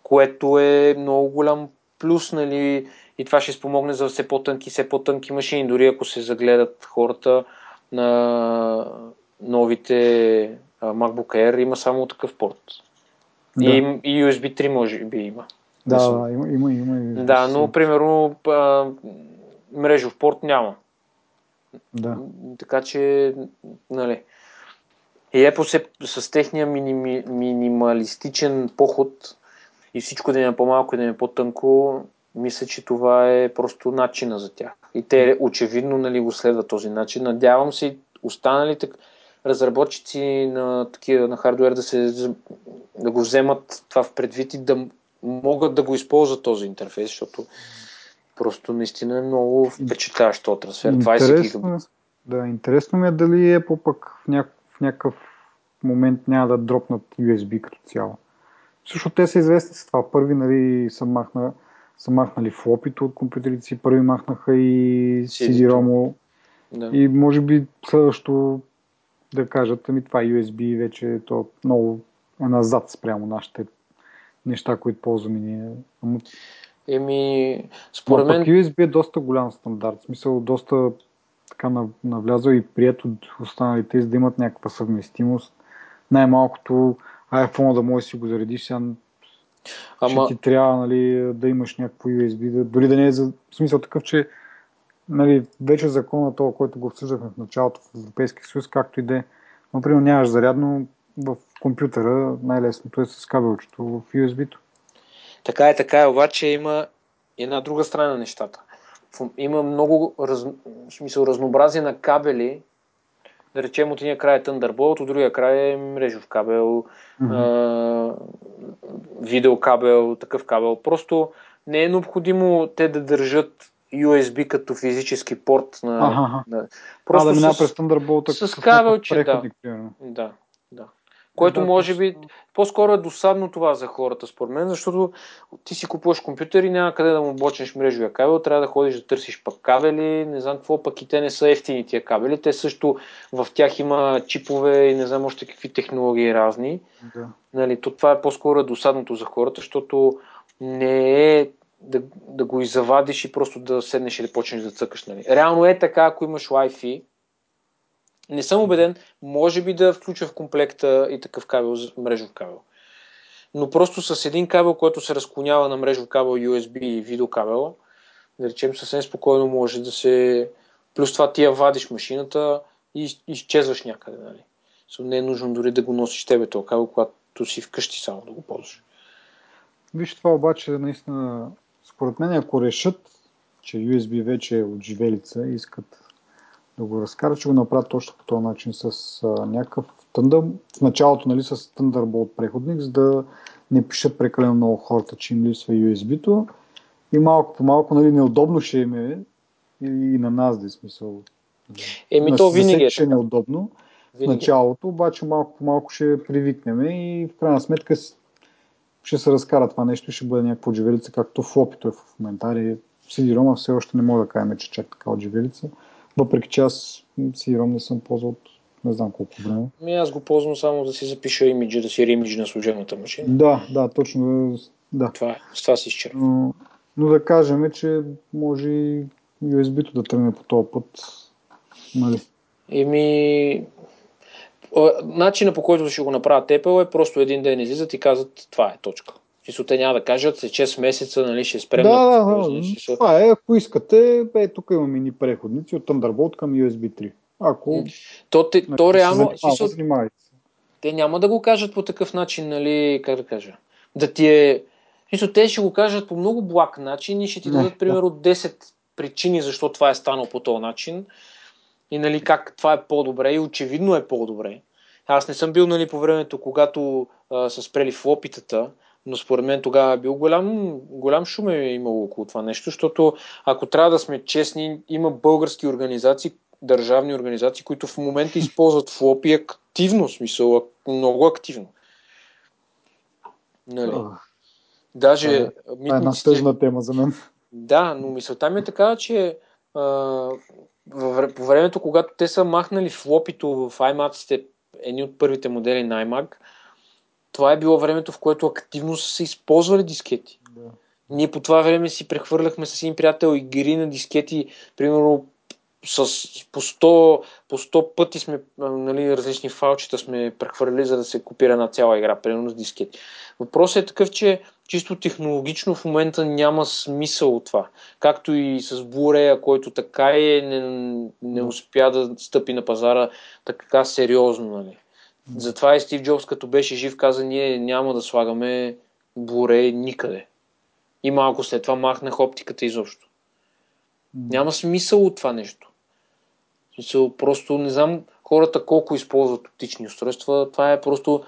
което е много голям плюс, нали, и това ще спомогне за все по-тънки, все по-тънки машини. Дори ако се загледат хората на новите MacBook Air, има само такъв порт. Да. И, и USB 3 може би има. Да, да има, има, има. има да, но примерно мрежов порт няма. Да. Така че, нали. И Apple се, с техния миними, минималистичен поход и всичко да е по-малко и да е по-тънко, мисля, че това е просто начина за тях. И те очевидно нали, го следват този начин. Надявам се останалите разработчици на такива на хардвер да, се, да го вземат това в предвид и да могат да го използват този интерфейс, защото просто наистина е много впечатляващ този трансфер. 20 гигабит. Да, интересно ми е дали Apple пък в, ня... в някакъв момент няма да дропнат USB като цяло. Също те са известни с това. Първи нали, са, махна, са махнали флопито от компютрите си, първи махнаха и CD-ROM. Да. И може би следващо да кажат, ами това USB вече е то много е назад спрямо нашите неща, които ползваме ние. Еми, според мен... USB е доста голям стандарт. В смисъл, доста така навлязъл и прият от останалите, за да имат някаква съвместимост. Най-малкото iPhone да можеш да си го заредиш, сега Ама... ще ти трябва нали, да имаш някакво USB, да, дори да не е за в смисъл такъв, че нали, вече закона това, който го обсъждахме в началото в Европейския съюз, както и да е. Например, нямаш зарядно в компютъра, най-лесното е с кабелчето в USB-то. Така е, така е, обаче има една друга страна на нещата. Има много раз, смисъл, разнообразие на кабели, да речем от един край е Thunderbolt, от другия край е мрежов кабел, mm-hmm. а, видеокабел, такъв кабел. Просто не е необходимо те да държат USB като физически порт на... Ага. на просто а, да минава през Thunderbolt с, с кабелче, да. да. Да. Което да, може би по-скоро е досадно това за хората, според мен, защото ти си купуваш компютър и няма къде да му блочнеш мрежовия кабел, трябва да ходиш да търсиш пък кабели, не знам какво, пък и те не са ефтини тия кабели, те също в тях има чипове и не знам още какви технологии разни. Да. Нали, то това е по-скоро досадното за хората, защото не е да, да го изавадиш и просто да седнеш и да почнеш да цъкаш. Нали. Реално е така, ако имаш Wi-Fi, не съм убеден, може би да включа в комплекта и такъв кабел, мрежов кабел. Но просто с един кабел, който се разклонява на мрежов кабел USB и видеокабел, да речем съвсем спокойно може да се... Плюс това ти я вадиш машината и изчезваш някъде. Нали. не е нужно дори да го носиш тебе този кабел, когато си вкъщи само да го ползваш. Виж това обаче наистина, според мен ако решат, че USB вече е отживелица и искат да го разкарат, ще го направят точно по този начин с а, някакъв тъндър, в началото нали, с Thunderbolt преходник, за да не пишат прекалено много хората, че им липсва USB-то и малко по малко нали, неудобно ще им е и, и на нас да е смисъл. Еми то винаги е. Ще е неудобно винаги. в началото, обаче малко по малко ще привикнем и в крайна сметка ще се разкара това нещо и ще бъде някаква отживелица, както в опито е в момента. CD-ROM все още не мога да кажем, че чак така отживелица. Въпреки че аз CD-ROM не съм ползвал от не знам колко време. Ми аз го ползвам само да си запиша имиджа, да си ремидж на служебната машина. Да, да, точно. Да. Това е. С това си изчерпва. Но, но да кажем, че може и USB-то да тръгне по този път. Нали? Еми, начина по който ще го направят Apple е просто един ден излизат и казват това е точка. Чисто те няма да кажат, след 6 месеца нали, ще спрем. Да, да, да. Това е, ако искате, е, тук има мини преходници от Thunderbolt към USB 3. Ако то, те, нали, то се реално, занимава, смисъл, занимавайте се. те няма да го кажат по такъв начин, нали, как да кажа, да ти е... Смисъл, те ще го кажат по много благ начин и ще ти Не, дадат, да. примерно, 10 причини защо това е станало по този начин и, нали, как това е по-добре и очевидно е по-добре. Аз не съм бил, нали, по времето, когато а, са спрели флопитата, но според мен тогава е бил голям, голям шум е имало около това нещо, защото ако трябва да сме честни, има български организации, държавни организации, които в момента използват флопи активно, смисъл, много активно. Нали? Даже това е- Това е една митниците... тъжна тема за мен. Да, но мисълта ми е такава, че а, във по времето, когато те са махнали флопито в iMac-ите, едни от първите модели на iMac, това е било времето, в което активно са се използвали дискети. Да. Ние по това време си прехвърляхме с един приятел игри на дискети, примерно с, по, 100, по 100 пъти сме, нали, различни фалчета сме прехвърляли, за да се копира една цяла игра, примерно с дискети. Въпросът е такъв, че чисто технологично в момента няма смисъл от това. Както и с Blu-ray, който така е, не, не успя да стъпи на пазара така сериозно. Нали. Затова и Стив Джобс, като беше жив, каза, ние няма да слагаме Blu-ray никъде. И малко след това махнах оптиката изобщо. Няма смисъл от това нещо. Смисъл, просто не знам хората колко използват оптични устройства. Това е просто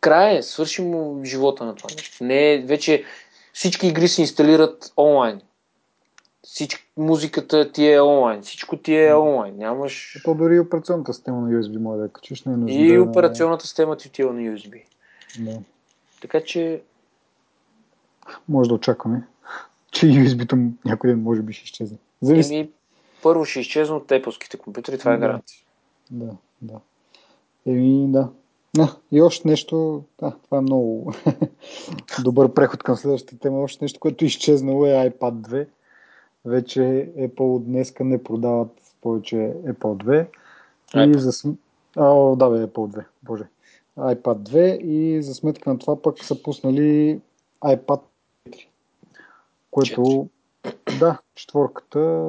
край е, свърши му живота на това нещо. Не е, вече всички игри се инсталират онлайн. Всички, музиката ти е онлайн. Всичко ти е онлайн. Нямаш... То дори и операционната система на USB може да качиш. Не е нужно И да е- операционната система ти отива на USB. Да. Така че Може да очакваме, че USB-то някой ден може би ще изчезне. Зависи. еми, първо ще изчезнат от Apple-ските компютри, това е гаранция. Да, да. Еми, да. А, и още нещо, а, това е много добър преход към следващата тема. Още нещо, което е изчезнало е iPad 2. Вече Apple днеска не продават повече Apple 2. И iPad. за см... а, да, бе, Apple 2, боже. iPad 2 и за сметка на това пък са пуснали iPad 4. Което, да, четворката,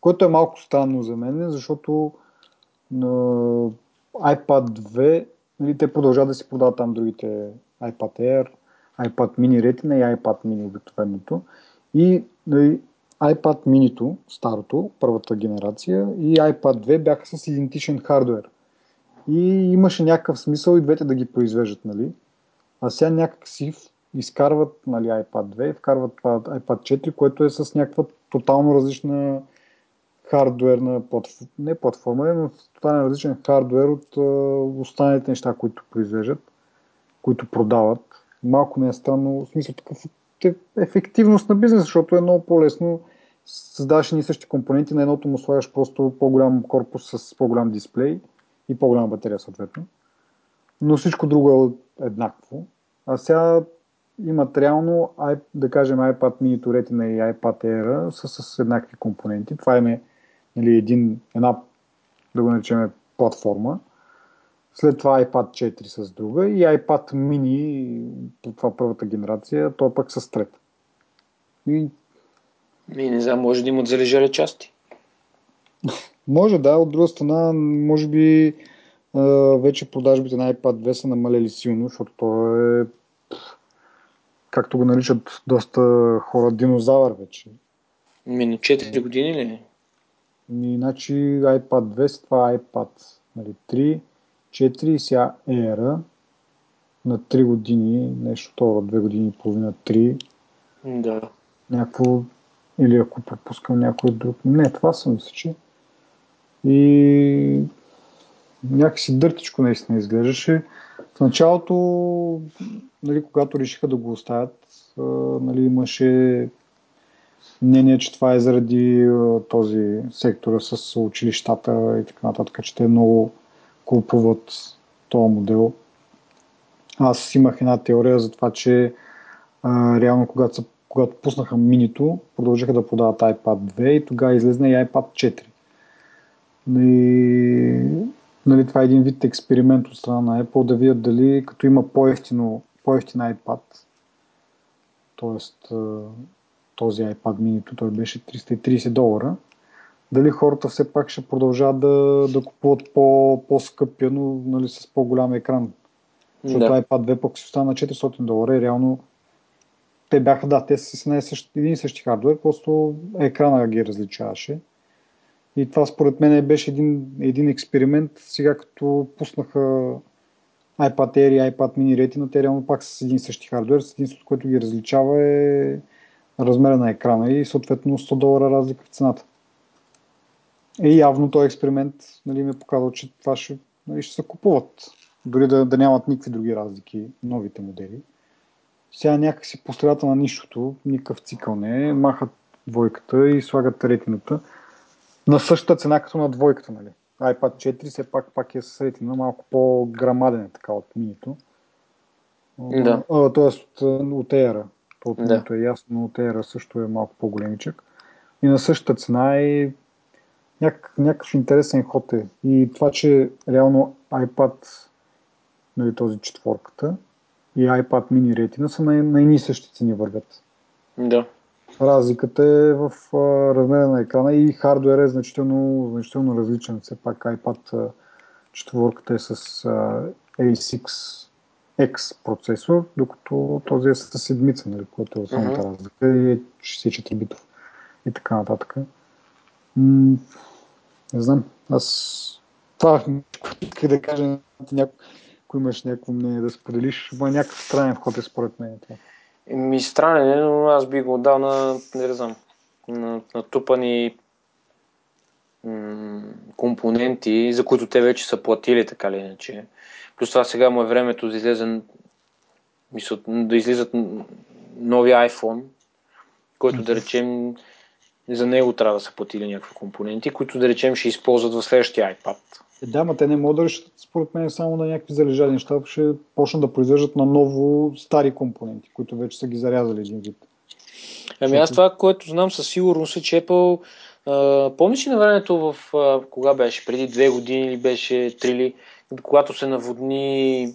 което е малко странно за мен, защото на iPad 2, нали, те продължават да си продават там другите iPad Air, iPad mini Retina и iPad mini обикновеното. И нали, iPad mini старото, първата генерация, и iPad 2 бяха с идентичен хардвер. И имаше някакъв смисъл и двете да ги произвеждат, нали? А сега някак си в- изкарват нали, iPad 2 и вкарват iPad 4, което е с някаква тотално различна хардуерна платформа, не платформа, но тотално различен хардуер от останалите неща, които произвеждат, които продават. Малко не е странно, в смисъл такъв е- ефективност на бизнес, защото е много по-лесно създаваш едни и същи компоненти, на едното му слагаш просто по-голям корпус с по-голям дисплей и по-голяма батерия съответно. Но всичко друго е еднакво. А сега имат реално, да кажем, iPad mini Retina и iPad Air са с еднакви компоненти. Това е нали, един, една, да го наречем, платформа. След това iPad 4 с друга и iPad mini, това първата генерация, то пък с трета. И Ми, не знам, може да имат залежали части. Може да, от друга страна, може би вече продажбите на iPad 2 са намалели силно, защото то е, както го наричат доста хора, динозавър вече. Ми, на 4 години ли? И, Иначе iPad 2, след това iPad нали, 3, 4 и сега Air на 3 години, нещо второ, 2 години и половина, 3, Да. някакво, или ако пропускам някой друг. Не, това съм мисля, че. И някакси дъртичко наистина изглеждаше. В началото, нали, когато решиха да го оставят, нали, имаше мнение, че това е заради този сектора с училищата и така нататък, че те много купуват този модел. Аз имах една теория за това, че а, реално когато, са, когато пуснаха минито, продължиха да продават iPad 2 и тогава излезна и iPad 4. И, нали, това е един вид експеримент от страна на Apple да видят дали като има по-ефтино, по-ефтин iPad, т.е. този iPad mini, той беше 330 долара, дали хората все пак ще продължават да, да купуват по, по-скъпи, но нали, с по-голям екран. Защото да. iPad 2 пък си остана на 400 долара и реално те бяха, да, те са с един, и същи хардвер, просто екрана ги различаваше. И това според мен беше един, един експеримент. Сега като пуснаха iPad Air и iPad mini Retina, те реално пак с един и същи хардвер, с единството, което ги различава е размера на екрана и съответно 100 долара разлика в цената. И явно този експеримент нали, ми е показал, че това ще, нали, ще се купуват. Дори да, да нямат никакви други разлики, новите модели. Сега някакси по средата на нищото, никакъв цикъл не е, махат двойката и слагат ретината на същата цена като на двойката. Нали. iPad 4 все пак, пак е с ретина, малко по-грамаден е така от минито. Да. тоест от, Air. От да. е ясно, но от Air също е малко по-големичък. И на същата цена е някакъв, някакъв интересен ход е. И това, че реално iPad, нали, този четворката и iPad mini Retina са на, на едни същи цени вървят. Да. Разликата е в а, размера на екрана и хардуер е значително, значително различен. Все пак iPad четворката е с а, A6 X процесор, докато този е с седмица, нали, което е основната uh-huh. разлика и е 64 битов и така нататък. М- не знам, аз това исках да кажа, ако имаш някакво мнение да споделиш, има някакъв странен вход е според мен това. Ми странен е, но аз би го дал на, не знам, на, на тупани м- компоненти, за които те вече са платили, така ли иначе. Плюс това сега му е времето да излезе мисля, да излизат нови iPhone, който да речем за него трябва да са платили някакви компоненти, които да речем ще използват в следващия iPad. Е, да, но те не могат да решат, според мен, само на някакви залежали неща, ще почнат да произвеждат на ново стари компоненти, които вече са ги зарязали един вид. Ами аз това, което знам със сигурност е, че Apple помниш ли на времето в uh, кога беше? Преди две години или беше три ли? Когато се наводни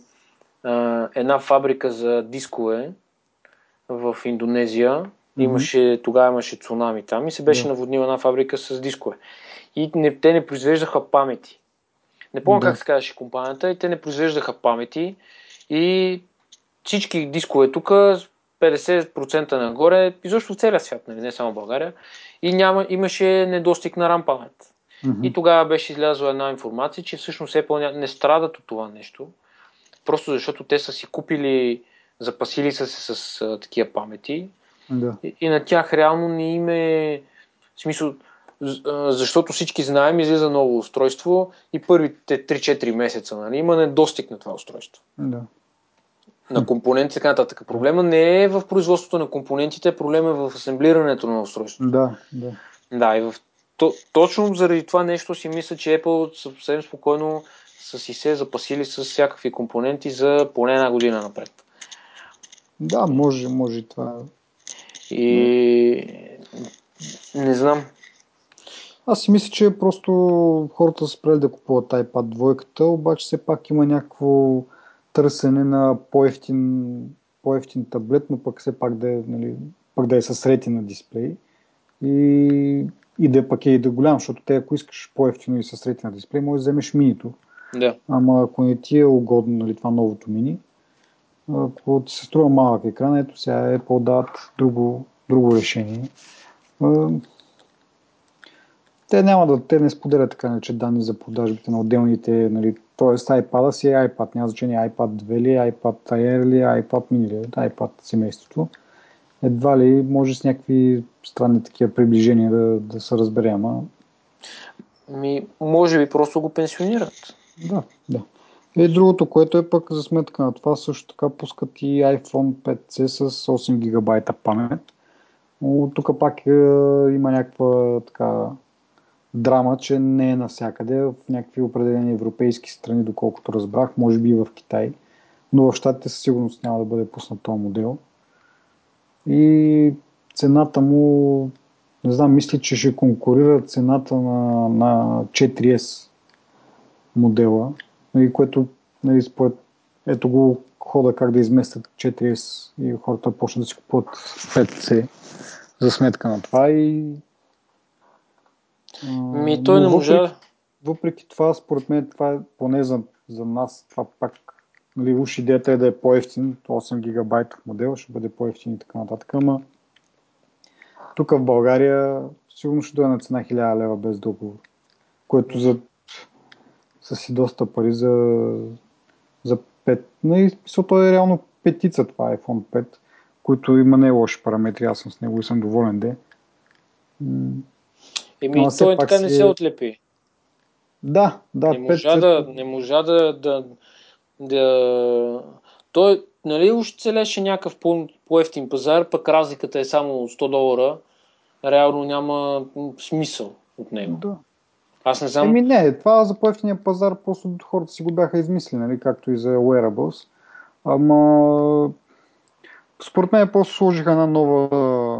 uh, една фабрика за дискове в Индонезия. Имаше, тогава имаше цунами там и се беше наводнила една фабрика с дискове. И не, те не произвеждаха памети. Не помня yeah. как се казваше компанията, и те не произвеждаха памети и всички дискове тук 50% нагоре, изобщо в целия свят, нали, не само в България, и няма, имаше недостиг на RAM памет. Mm-hmm. И тогава беше излязла една информация, че всъщност Apple не страдат от това нещо, просто защото те са си купили, запасили са се с а, такива памети да. И, и на тях реално не им е... В смисъл, защото всички знаем, излиза ново устройство и първите 3-4 месеца нали, има недостиг на това устройство. Да. На компоненти и така нататък. Проблема не е в производството на компонентите, проблема е в асемблирането на устройството. Да, да. Да, и в, то, точно заради това нещо си мисля, че Apple съвсем спокойно са си се запасили с всякакви компоненти за поне една година напред. Да, може, може това и не знам. Аз си мисля, че просто хората са спрели да купуват iPad двойката, обаче все пак има някакво търсене на по-ефтин, по-ефтин таблет, но пък все пак да е, нали, пък да е с ретина дисплей. И, и да е пък е и да е голям, защото те ако искаш по-ефтино и с ретина дисплей, можеш да вземеш минито. Да. Ама ако не ти е угодно нали, това новото мини, ако ти се струва малък екран, ето сега е по-дат друго, друго решение. Те няма да, те не споделят така нарече данни за продажбите на отделните, нали, т.е. iPad си е iPad, няма значение iPad 2 ли, iPad Air ли, iPad mini ли, iPad семейството. Едва ли може с някакви странни такива приближения да, да се разбере, ама... Ми, може би просто го пенсионират. Да, да. И другото, което е пък за сметка на това, също така пускат и iPhone 5C с 8 гигабайта памет. Но тук пак е, има някаква така драма, че не е навсякъде. В някакви определени европейски страни, доколкото разбрах, може би и в Китай. Но в Штатите със сигурност няма да бъде пуснат този модел. И цената му, не знам, мисля, че ще конкурира цената на, на 4S модела, нали, което нали, според ето го хода как да изместят 4S и хората почнат да си купуват 5C за сметка на това и Ми, той не можа. Въпреки, въпреки това, според мен, това е поне за, за нас, това пак нали, уж идеята е да е по-ефтин, 8 гигабайтов модел ще бъде по-ефтин и така нататък, ама тук в България сигурно ще дойде на цена 1000 лева без договор, което за са си доста пари за, за 5. Нали, то е реално петица това iPhone 5, които има не лоши параметри, аз съм с него и съм доволен де. Еми, той така си... не се отлепи. Да, да. Не можа, да, не можа да, да, да... Той, нали, още целеше някакъв по- по-ефтин пазар, пък разликата е само 100 долара. Реално няма смисъл от него. Да. Аз не знам. Еми не, това за по-ефтиния пазар просто хората си го бяха измислили, нали, както и за wearables. Ама според мен просто сложиха една нова,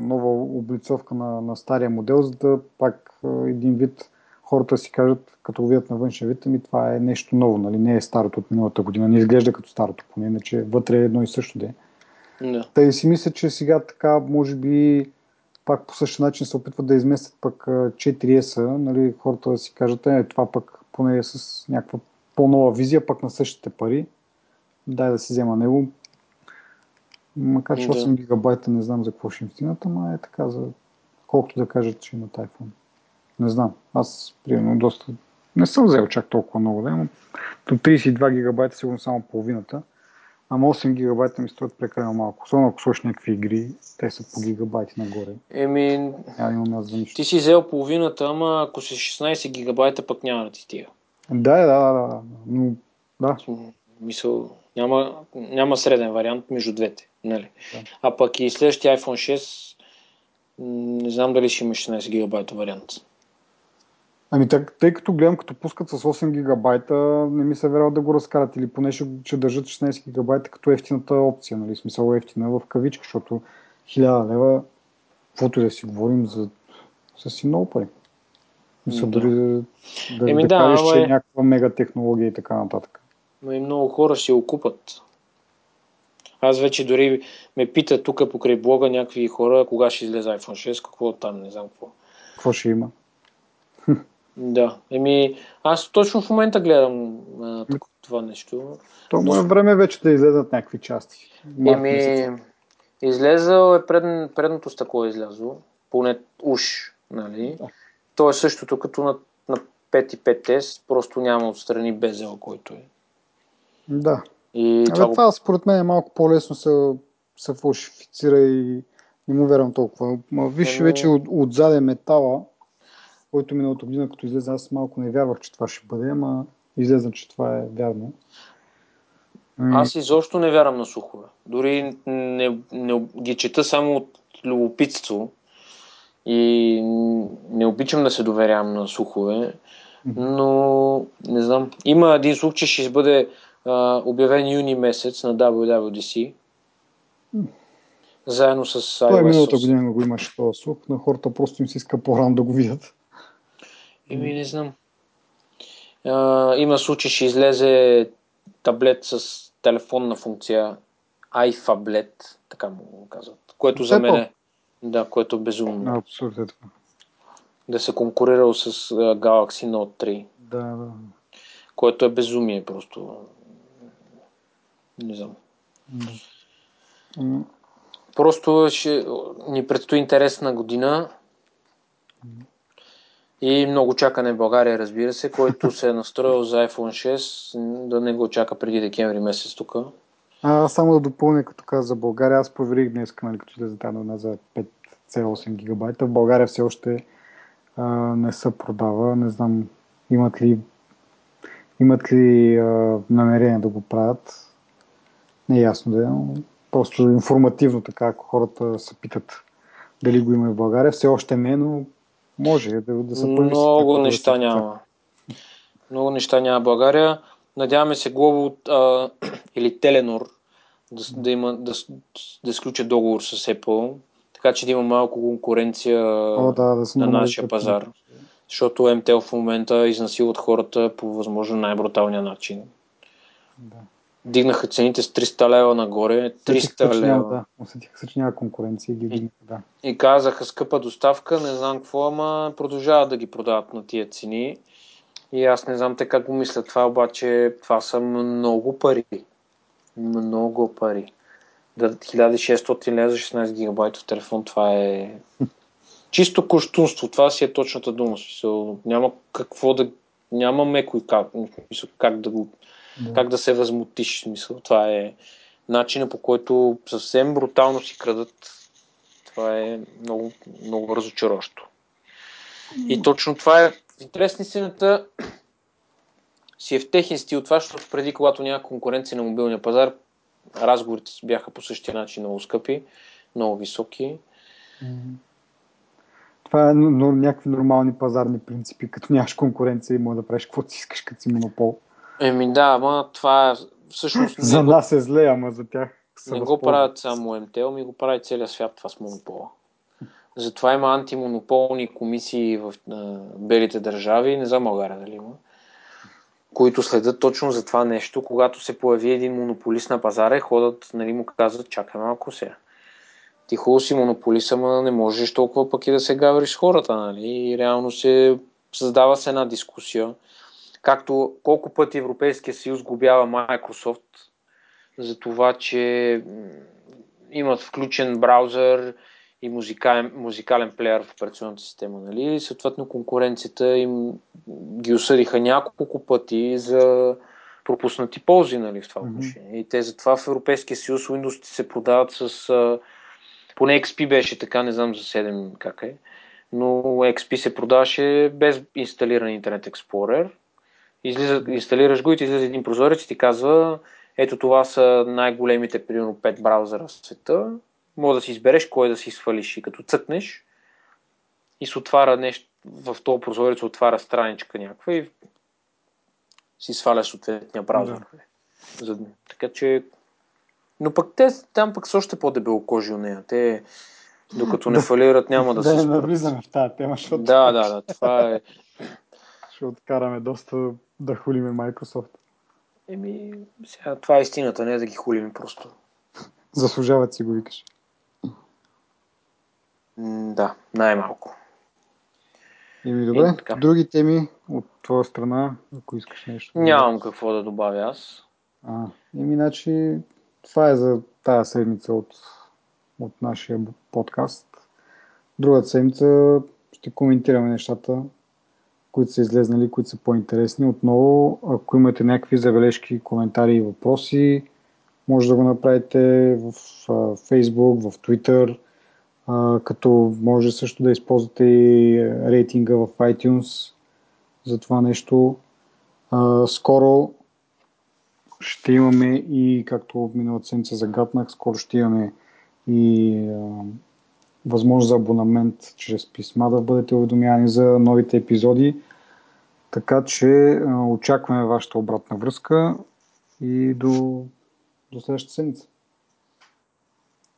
нова облицовка на, на стария модел, за да пак един вид хората си кажат, като го видят на външен вид, ами това е нещо ново, нали? не е старото от миналата година, не изглежда като старото, поне иначе вътре е едно и също де. Да. Та и си мисля, че сега така, може би, пак по същия начин се опитват да изместят пък 4S, нали, хората да си кажат, е, това пък поне е с някаква по-нова визия, пък на същите пари. Дай да си взема него. Макар че 8 да. гигабайта не знам за какво ще им стигнат, ама е така за колкото да кажат, че имат iPhone. Не знам. Аз, примерно, доста... Не съм взел чак толкова много, да, но до 32 гигабайта сигурно само половината. Ама 8 гигабайта ми струват прекалено малко. Особено ако сложиш някакви игри, те са по гигабайти нагоре. Еми, няма за нищо. ти си взел половината, ама ако си 16 гигабайта, пък няма да ти стига. Да, да, да, да. Но, да. Мисъл, няма, няма среден вариант между двете. Нали? Да. А пък и следващия iPhone 6, не знам дали ще има 16 гигабайта вариант. Ами тъй, тъй като гледам, като пускат с 8 гигабайта, не ми се верал да го разкарат или поне ще, ще държат 16 гигабайта като ефтината опция, нали? Смисъл ефтина в кавички, защото 1000 лева, каквото да си говорим, за, са си много пари. Мисля, да. дори да, да, Еми, да, да кажеш, че е някаква мега технология и така нататък. Но и много хора си окупат. Аз вече дори ме пита тук покрай блога някакви хора, кога ще излезе iPhone 6, какво там, не знам какво. Какво ще има? Да, еми, аз точно в момента гледам а, това нещо. То му е време вече да излезат някакви части. Еми, излезъл е пред, предното стъкло е излязло, поне уж, нали? Да. То е същото като на, на 5 и 5S, просто няма отстрани безела, който е. Да. И това, това го... според мен е малко по-лесно се, се фалшифицира и не му вярвам толкова. Ма, виж Еми... вече от, отзаде метала, който миналата година, като излезе, аз малко не вярвах, че това ще бъде, ама излезе, че това е вярно. Аз изобщо не вярвам на слухове. Дори не, не ги чета само от любопитство и не обичам да се доверявам на слухове, но не знам. Има един слух, че ще бъде а, обявен юни месец на WWDC. Заедно с iOS. Това е миналата година го имаше този слух, на хората просто им се иска по-рано да го видят. Еми, не знам. А, има случай, ще излезе таблет с телефонна функция iFablet, така му го казват. Което за мен е, да, което е безумно. Абсурд е. Да се конкурирал с uh, Galaxy Note 3. Да, да. Което е безумие просто. Не знам. Mm. Просто ще ни предстои интересна година. Mm. И много чакане в България, разбира се, който се е настроил за iPhone 6, да не го чака преди декември месец тук. А, само да допълня, като каза за България, аз проверих днес, нали, като излезе тази новина за 5,8 гигабайта. В България все още а, не се продава. Не знам, имат ли, имат ли а, намерение да го правят. Не е ясно да е, но просто информативно така, ако хората се питат дали го има в България. Все още не, но може да, да се появи. Много неща да няма. Много неща няма България. Надяваме се Глобо или Теленор да, да, има, да, да сключат договор с Apple, така че да има малко конкуренция О, да, да на нашия пазар. Защото МТЛ в момента изнасилват хората по възможно най-бруталния начин. Да. Дигнаха цените с 300 лева нагоре. 300 лева. Да, усетиха се, че няма конкуренция и ги вдигнаха, да. И казаха скъпа доставка, не знам какво, ама продължават да ги продават на тия цени. И аз не знам те как го мислят това, обаче това са много пари. Много пари. Да, 1600 лева за 16 гигабайтов телефон, това е чисто кощунство. Това си е точната дума. Смисъл, няма какво да... Няма меко и как, как да го... Да. Как да се възмутиш. Смисъл, това е начина по който съвсем брутално си крадат. Това е много, много разочароващо. И точно това е интересна истината си е в техен стил това, защото преди, когато няма конкуренция на мобилния пазар, разговорите бяха по същия начин много скъпи, много високи. Това е но, някакви нормални пазарни принципи, като нямаш конкуренция и може да правиш каквото си искаш, като си монопол. Еми да, ама това всъщност... за нас е зле, ама за тях Не го правят само МТЛ, ми го прави целият свят това с монопола. Затова има антимонополни комисии в белите държави, не знам България дали има, които следят точно за това нещо. Когато се появи един монополист на пазара, ходят, нали, му казват, чакай малко сега. Ти хубаво си монополист, ама не можеш толкова пък и да се гавриш с хората, нали? И реално се създава се една дискусия. Както колко пъти Европейския съюз губява Microsoft за това, че имат включен браузър, и музикален, музикален плеер в операционната система. Нали? Съответно конкуренцията им ги осъдиха няколко пъти за пропуснати ползи нали, в това отношение. Mm-hmm. И те затова в Европейския съюз Windows се продават с... Поне XP беше така, не знам за 7 как е, но XP се продаваше без инсталиран Internet Explorer. Излиза, инсталираш го и ти излиза един прозорец и ти казва ето това са най-големите, примерно 5 браузъра в света може да си избереш кой да си свалиш и като цъкнеш и се отваря нещо, в този прозорец се отваря страничка някаква и си сваляш съответния браузър. Да. За, така че но пък те там пък са още по-дебело кожи от нея. Те докато не фалират няма да, да се Да, навлизаме в тази тема, защото... Да, да, да, това е... Ще откараме доста да хулиме Microsoft. Еми, сега това е истината, не е да ги хулиме просто. Заслужават си го, викаш. Да, най-малко. Еми добре, и, други теми от твоя страна, ако искаш нещо. Нямам да какво да добавя аз. А, еми, значи, това е за тази седмица от, от нашия подкаст. Другата седмица ще коментираме нещата, които са излезнали, които са по-интересни. Отново, ако имате някакви забележки, коментари и въпроси, може да го направите в Facebook, в Twitter, като може също да използвате и рейтинга в iTunes за това нещо. Скоро ще имаме и, както миналата седмица загаднах, скоро ще имаме и възможност за абонамент чрез писма да бъдете уведомявани за новите епизоди. Така че а, очакваме вашата обратна връзка и до, до следващата седмица.